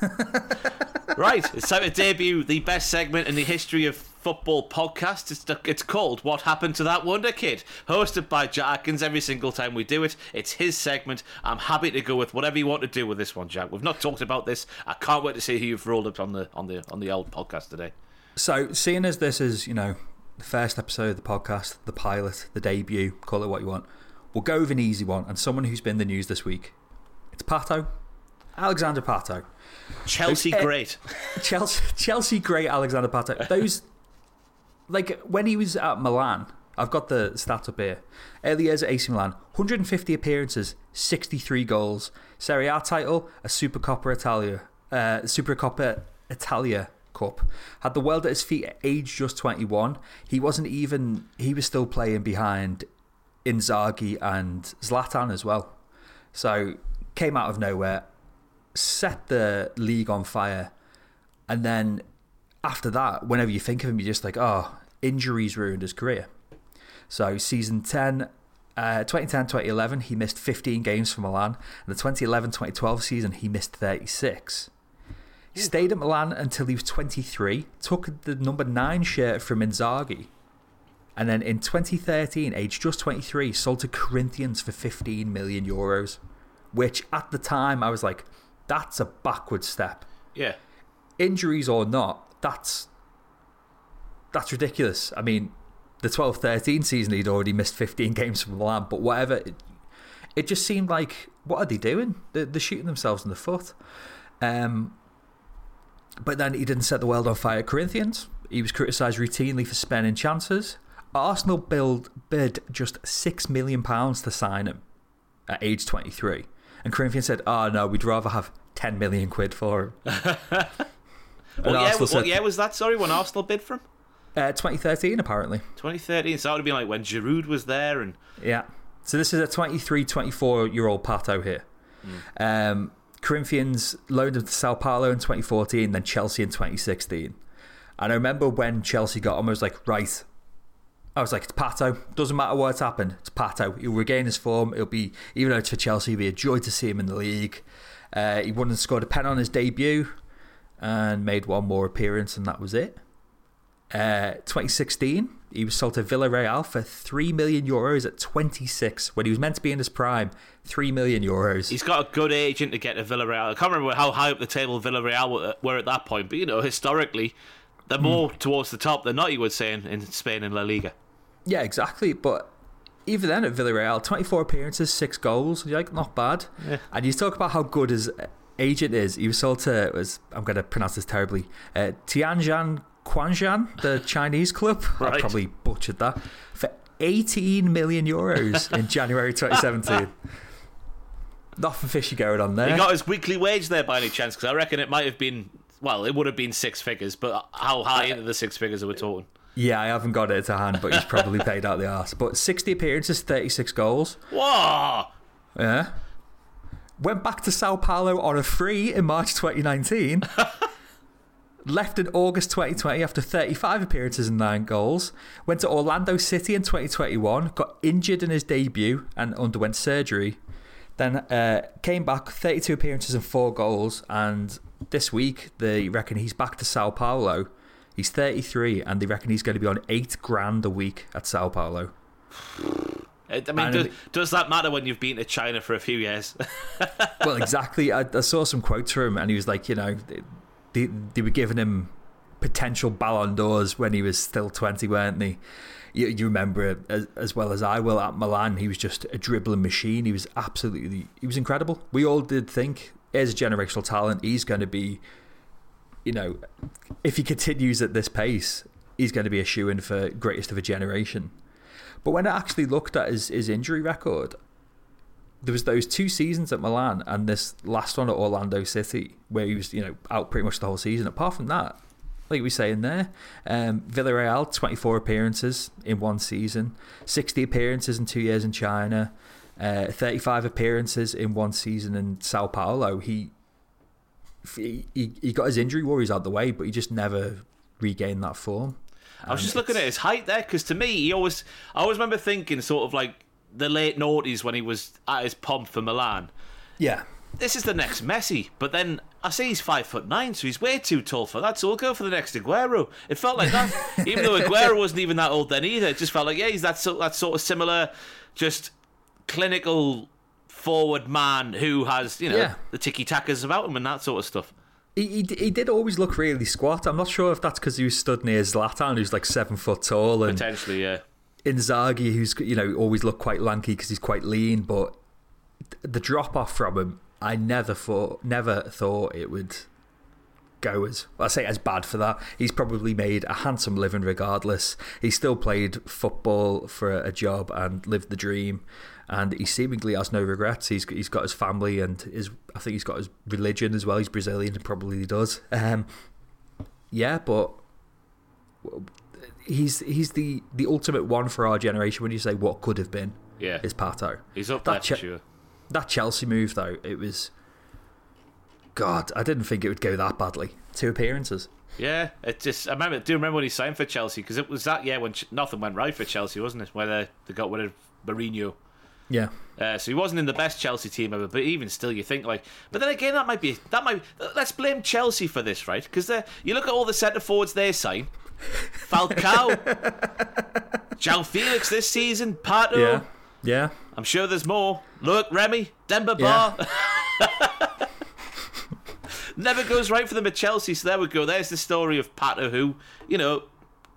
right, it's time to debut the best segment in the history of football podcast. It's, it's called What Happened to That Wonder Kid, hosted by Jack Atkins every single time we do it. It's his segment. I'm happy to go with whatever you want to do with this one, Jack. We've not talked about this. I can't wait to see who you've rolled up on the on the on the old podcast today. So, seeing as this is, you know, the first episode of the podcast, the pilot, the debut, call it what you want, we'll go with an easy one and someone who's been in the news this week. It's Pato. Alexander Pato. Chelsea great. Chelsea, Chelsea great Alexander Pato. Those, like, when he was at Milan, I've got the stats up here. Early years at AC Milan, 150 appearances, 63 goals. Serie A title, a Supercoppa Italia, uh, Supercoppa Italia Cup. Had the world at his feet at age just 21. He wasn't even, he was still playing behind Inzaghi and Zlatan as well. So, came out of nowhere, set the league on fire. And then after that, whenever you think of him, you're just like, oh, injuries ruined his career. So, season 10, uh, 2010 2011, he missed 15 games for Milan. And the 2011 2012 season, he missed 36. He stayed at Milan until he was 23, took the number 9 shirt from Inzaghi. And then in 2013, aged just 23, sold to Corinthians for 15 million euros. Which at the time, I was like, that's a backward step. Yeah. Injuries or not, that's that's ridiculous. I mean, the 12 13 season, he'd already missed 15 games from Milan, but whatever. It, it just seemed like, what are they doing? They're, they're shooting themselves in the foot. Um, but then he didn't set the world on fire at Corinthians. He was criticised routinely for spending chances. Arsenal billed, bid just £6 million to sign him at age 23. And Corinthians said, oh no, we'd rather have 10 million quid for him. what, year, what year was that, sorry, when Arsenal bid for him? Uh, 2013, apparently. 2013, so that would have been like when Giroud was there. and Yeah. So this is a 23, 24 year old Pato here. Mm. Um, Corinthians loaned him to Sao Paulo in 2014, then Chelsea in 2016. And I remember when Chelsea got him, I was like, right. I was like, it's Pato. Doesn't matter what's happened. It's Pato. He'll regain his form. It'll be, even though it's for Chelsea, it'll be a joy to see him in the league. Uh, he won and scored a pen on his debut and made one more appearance, and that was it. Uh, 2016, he was sold to Villarreal for 3 million euros at 26 when he was meant to be in his prime. 3 million euros. He's got a good agent to get to Villarreal. I can't remember how high up the table Villarreal were at that point, but you know, historically, they're more mm. towards the top than not, you would say, in, in Spain and La Liga. Yeah, exactly. But even then at Villarreal, 24 appearances, 6 goals. You're like, not bad. Yeah. And you talk about how good his agent is. He was sold to, was I'm going to pronounce this terribly, uh, Tianjin Quanjian, the Chinese club. Right. I probably butchered that. For 18 million euros in January 2017. Nothing fishy going on there. He got his weekly wage there by any chance? Because I reckon it might have been, well, it would have been six figures, but how high into the six figures are we talking? Yeah, I haven't got it to hand, but he's probably paid out the arse. But 60 appearances, 36 goals. Whoa! Yeah. Went back to Sao Paulo on a free in March 2019. Left in August 2020 after 35 appearances and 9 goals. Went to Orlando City in 2021. Got injured in his debut and underwent surgery. Then uh, came back, 32 appearances and 4 goals. And this week, they reckon he's back to Sao Paulo. He's 33 and they reckon he's going to be on 8 grand a week at Sao Paulo. I mean, does, does, that matter when you've been to China for a few years? well, exactly. I, I, saw some quotes from him and he was like, you know, they, they were giving him potential Ballon d'Ors when he was still 20, weren't they? You, you remember as, as well as I will at Milan. He was just a dribbling machine. He was absolutely, he was incredible. We all did think, as a generational talent, he's going to be, you know, if he continues at this pace, he's going to be a shoe in for greatest of a generation. But when I actually looked at his, his injury record, there was those two seasons at Milan and this last one at Orlando City where he was, you know, out pretty much the whole season. Apart from that, like we say in there. Um, Villarreal, 24 appearances in one season, 60 appearances in two years in China, uh, 35 appearances in one season in Sao Paulo. He, he he got his injury worries out the way, but he just never regained that form. I was just looking at his height there because to me, he always I always remember thinking sort of like the late noughties when he was at his pomp for Milan. Yeah, This is the next Messi, but then I see he's five foot nine, so he's way too tall for that. So we'll go for the next Aguero. It felt like that, even though Aguero wasn't even that old then either. It just felt like yeah, he's that sort that sort of similar, just clinical forward man who has you know Yeah. the tiki takas about him and that sort of stuff. He, he, he did always look really squat. I'm not sure if that's because he was stood near Zlatan, who's like seven foot tall, and Potentially, yeah. Inzaghi, who's you know always looked quite lanky because he's quite lean. But the drop off from him, I never thought never thought it would go as I say as bad for that. He's probably made a handsome living regardless. He still played football for a job and lived the dream. And he seemingly has no regrets. He's he's got his family and his I think he's got his religion as well. He's Brazilian and probably does. Um, yeah, but he's he's the the ultimate one for our generation. When you say what could have been, Yeah. is Pato. He's up that there for sure. That Chelsea move though, it was. God, I didn't think it would go that badly. Two appearances. Yeah, it just I remember. Do you remember when he signed for Chelsea? Because it was that year when Ch- nothing went right for Chelsea, wasn't it? Where they, they got rid of Mourinho. Yeah, Uh, so he wasn't in the best Chelsea team ever, but even still, you think like. But then again, that might be that might. Let's blame Chelsea for this, right? Because you look at all the centre forwards they sign: Falcao, João Felix this season, Pato. yeah, yeah. I'm sure there's more. Look, Remy, Demba Ba. Never goes right for them at Chelsea, so there we go. There's the story of Pato, who, you know,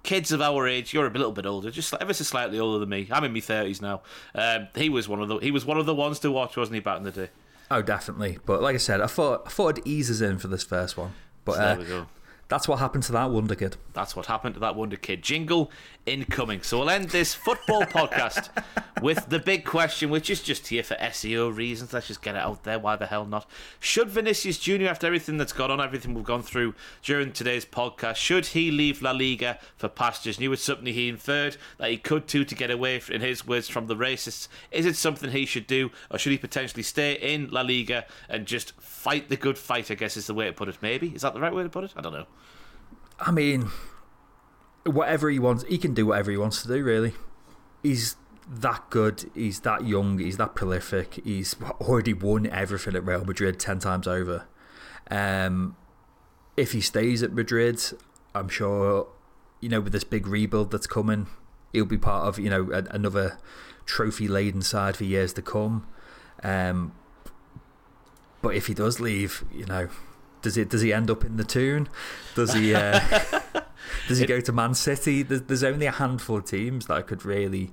kids of our age, you're a little bit older, just ever so slightly older than me. I'm in my thirties now. Um, he was one of the he was one of the ones to watch, wasn't he, back in the day? Oh, definitely. But like I said, I thought I thought it'd ease us in for this first one. But So there uh, we go. that's what happened to that wonder kid. That's what happened to that Wonder Kid. Jingle incoming. So we'll end this football podcast with the big question, which is just here for SEO reasons. Let's just get it out there. Why the hell not? Should Vinicius Jr., after everything that's gone on, everything we've gone through during today's podcast, should he leave La Liga for pastures new? It's something he inferred that he could do to get away, in his words, from the racists. Is it something he should do, or should he potentially stay in La Liga and just fight the good fight? I guess is the way to put it. Maybe is that the right way to put it? I don't know. I mean, whatever he wants, he can do whatever he wants to do. Really, he's that good. He's that young. He's that prolific. He's already won everything at Real Madrid ten times over. Um, if he stays at Madrid, I'm sure, you know, with this big rebuild that's coming, he'll be part of you know a, another trophy laden side for years to come. Um, but if he does leave, you know, does it does he end up in the tune? Does he uh, does he go to Man City? There's, there's only a handful of teams that I could really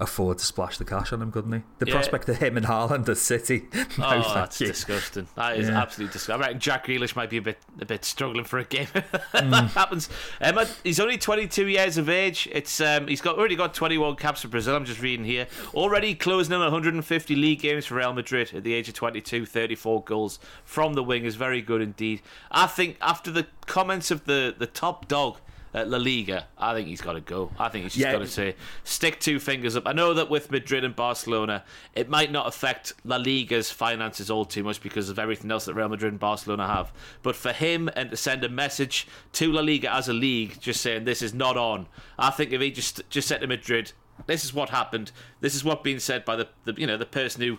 afford to splash the cash on him, couldn't he? The Yeah. prospect of him and Haaland at City. no, oh, that's you. disgusting. That is Yeah. absolutely disgusting. I reckon Jack Grealish might be a bit a bit struggling for a game. Mm. that happens. Um, he's only 22 years of age. It's um, he's got already got 21 caps for Brazil. I'm just reading here. Already closing in on 150 league games for Real Madrid at the age of 22. 34 goals from the wing is very good indeed. I think after the comments of the the top dog. At La Liga, I think he's got to go. I think he's just Yeah. got to say, stick two fingers up. I know that with Madrid and Barcelona, it might not affect La Liga's finances all too much because of everything else that Real Madrid and Barcelona have. But for him and to send a message to La Liga as a league, just saying this is not on. I think if he just just said to Madrid, this is what happened. This is what being said by the, the you know the person who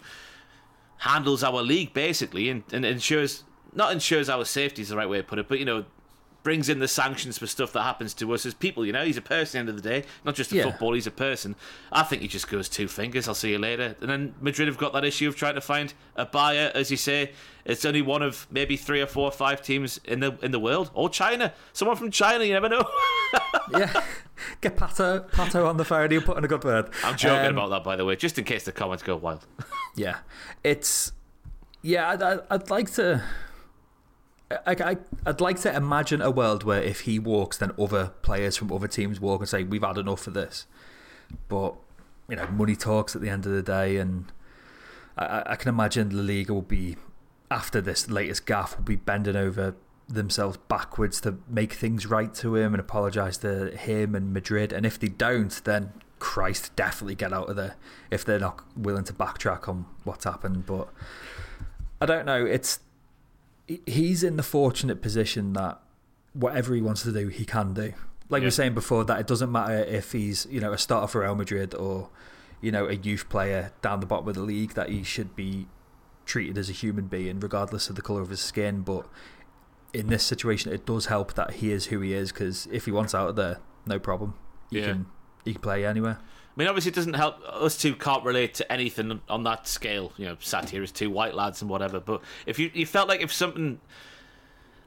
handles our league basically and, and ensures not ensures our safety is the right way to put it, but you know brings in the sanctions for stuff that happens to us as people. You know, he's a person at the end of the day, not just a Yeah. football. He's a person. I think he just goes two fingers. I'll see you later. And then Madrid have got that issue of trying to find a buyer, as you say. It's only one of maybe three or four or five teams in the in the world, or China. Someone from China, you never know. yeah. Get Pato, Pato on the phone. He'll put in a good word. I'm joking Um, about that, by the way, just in case the comments go wild. Yeah, it's yeah. I'd, I'd, I'd like to. I, I, I'd like to imagine a world where if he walks, then other players from other teams walk and say, "We've had enough of this." But you know, money talks at the end of the day, and I, I- can imagine La Liga will be after this latest gaff will be bending over themselves backwards to make things right to him and apologise to him and Madrid. And if they don't, then Christ, definitely get out of there if they're not willing to backtrack on what's happened. But I don't know. It's he's in the fortunate position that whatever he wants to do, he can do. Like yeah. we were saying before, that it doesn't matter if he's you know a starter for Real Madrid or you know a youth player down the bottom of the league. That he should be treated as a human being, regardless of the color of his skin. But in this situation, it does help that he is who he is because if he wants out of there, no problem. He yeah. can he can play anywhere. I mean, obviously, it doesn't help. Us two can't relate to anything on that scale. You know, sat here as two white lads and whatever. But if you you felt like if something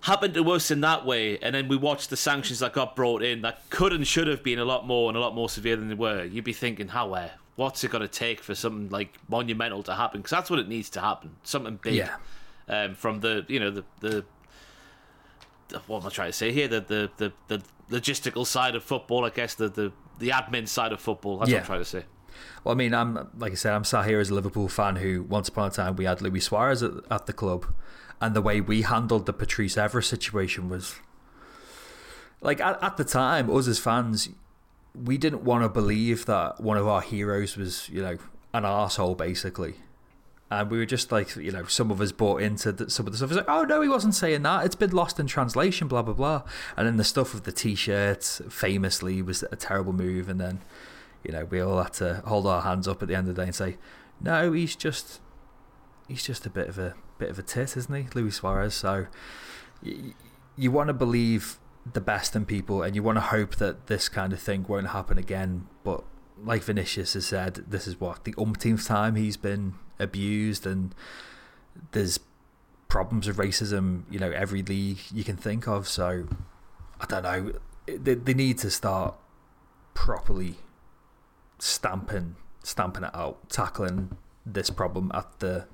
happened to us in that way, and then we watched the sanctions that got brought in that could and should have been a lot more and a lot more severe than they were, you'd be thinking, how, uh, what's it going to take for something like monumental to happen? Because that's what it needs to happen. Something big. Yeah. Um, from the, you know, the, the, what am I trying to say here? The, the, the, the logistical side of football, I guess, the, the, the admin side of football. That's yeah. what I'm trying to say. Well, I mean, I'm like I said, I'm sat here as a Liverpool fan who once upon a time we had Luis Suarez at, at the club, and the way we handled the Patrice Evra situation was like at, at the time, us as fans, we didn't want to believe that one of our heroes was, you know, an asshole basically. And we were just like, you know, some of us bought into the, some of the stuff. It's like, oh no, he wasn't saying that. It's been lost in translation, blah blah blah. And then the stuff with the t-shirts, famously, was a terrible move. And then, you know, we all had to hold our hands up at the end of the day and say, no, he's just, he's just a bit of a bit of a tit, isn't he, Luis Suarez? So you want to believe the best in people, and you want to hope that this kind of thing won't happen again. But like Vinicius has said, this is what the umpteenth time he's been abused, and there's problems of racism, you know, every league you can think of. So I don't know. They, they need to start properly stamping stamping it out, tackling this problem at the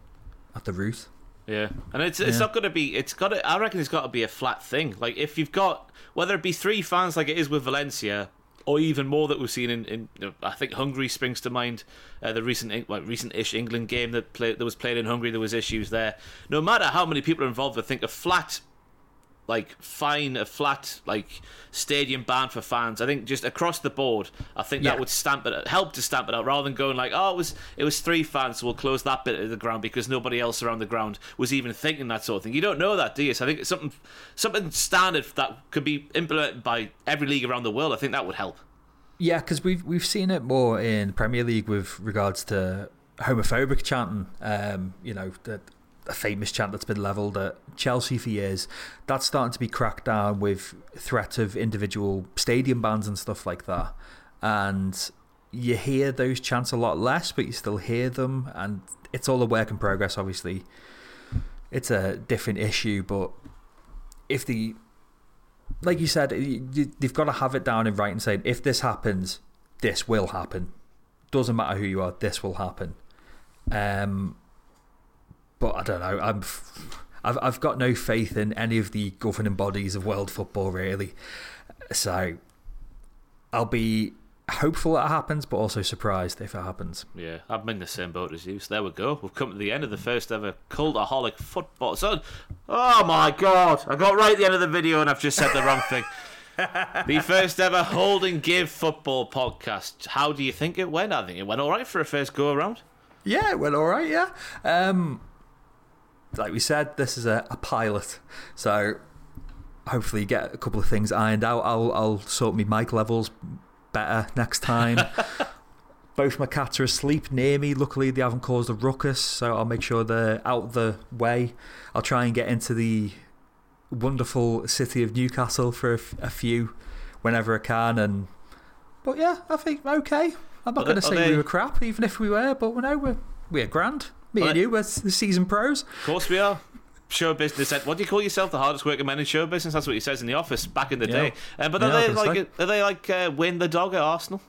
at the root. Yeah, and it's it's yeah. not going to be. It's got. To, I reckon it's got to be a flat thing. Like if you've got whether it be three fans like it is with Valencia, or even more that we've seen in. in I think Hungary springs to mind. Uh, the recent like recent-ish England game that played that was played in Hungary. There was issues there. No matter how many people are involved, I think a flat like fine a flat like stadium ban for fans. I think just across the board, I think yeah. that would stamp it help to stamp it out rather than going like, oh, it was it was three fans, so we'll close that bit of the ground because nobody else around the ground was even thinking that sort of thing. You don't know that, do you? So I think it's something something standard that could be implemented by every league around the world. I think that would help. Yeah, because we've we've seen it more in Premier League with regards to homophobic chanting. Um, you know, that a famous chant that's been levelled at Chelsea for years. That's starting to be cracked down with threat of individual stadium bans and stuff like that. And you hear those chants a lot less, but you still hear them. And it's all a work in progress, obviously. It's a different issue, but if the. Like you said, they've got to have it down in writing saying, if this happens, this will happen. Doesn't matter who you are, this will happen. Um, but I don't know. I'm, I've, I've got no faith in any of the governing bodies of world football, really. So I'll be hopeful that it happens, but also surprised if it happens. Yeah, I'm in the same boat as you. So there we go. We've come to the end of the first ever cultaholic football. So, oh my god, I got right at the end of the video and I've just said the wrong thing. the first ever hold and give football podcast. How do you think it went? I think it went all right for a first go around. Yeah, it went all right. Yeah. Um, like we said, this is a, a pilot. So hopefully get a couple of things ironed out. I'll, I'll sort my mic levels better next time. Both my cats are asleep near me. Luckily, they haven't caused a ruckus, so I'll make sure they're out of the way. I'll try and get into the wonderful city of Newcastle for a, a few whenever I can. And But yeah, I think okay. I'm not going to say they... we were crap, even if we were, but we know we're, we're grand. Me and you, we're the season pros. Of course we are. Show business. What do you call yourself? The hardest working man in show business. That's what he says in the office back in the day. Uh, but are, yeah, they like, are they like uh, win the dog at Arsenal?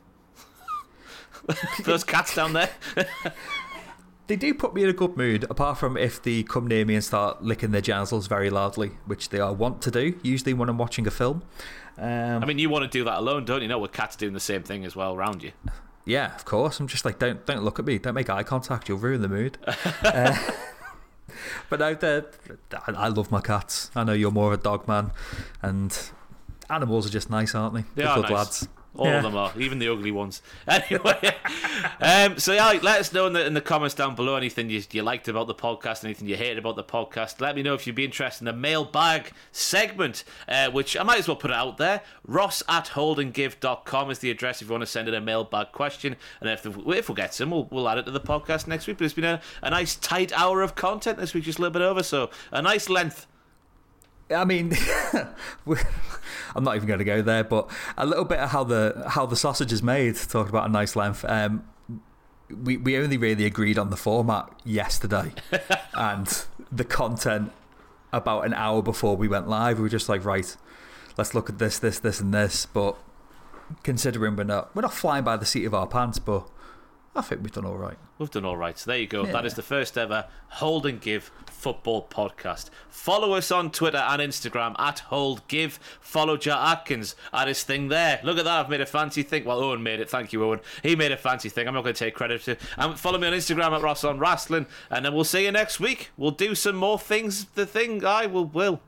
Those cats down there. they do put me in a good mood, apart from if they come near me and start licking their genitals very loudly, which they are wont to do, usually when I'm watching a film. Um, I mean, you want to do that alone, don't you? Know, with cats doing the same thing as well around you. Yeah, of course. I'm just like, don't don't look at me. Don't make eye contact. You'll ruin the mood. uh, but no, they're- I I love my cats. I know you're more of a dog man, and animals are just nice, aren't they? They They're are good nice. lads. All Yeah. of them are, even the ugly ones. Anyway, um, so yeah, let us know in the, in the comments down below anything you, you liked about the podcast, anything you hated about the podcast. Let me know if you'd be interested in the mailbag segment, uh, which I might as well put it out there. Ross at holdandgive.com is the address if you want to send in a mailbag question. And if, the, if we get some, we'll, we'll add it to the podcast next week. But it's been a, a nice tight hour of content this week, just a little bit over. So a nice length. I mean, I'm not even going to go there, but a little bit of how the how the sausage is made. Talking about a nice length. Um, we we only really agreed on the format yesterday, and the content about an hour before we went live. We were just like, right, let's look at this, this, this, and this. But considering we're not we're not flying by the seat of our pants, but I think we've done all right. We've done all right. So there you go. That Yeah. is the first ever Hold and Give football podcast. Follow us on Twitter and Instagram at Hold Give. Follow Jack Atkins at his thing there. Look at that. I've made a fancy thing. Well, Owen made it. Thank you, Owen. He made a fancy thing. I'm not going to take credit to. And follow me on Instagram at Ross on Wrestling. And then we'll see you next week. We'll do some more things. The thing I will will.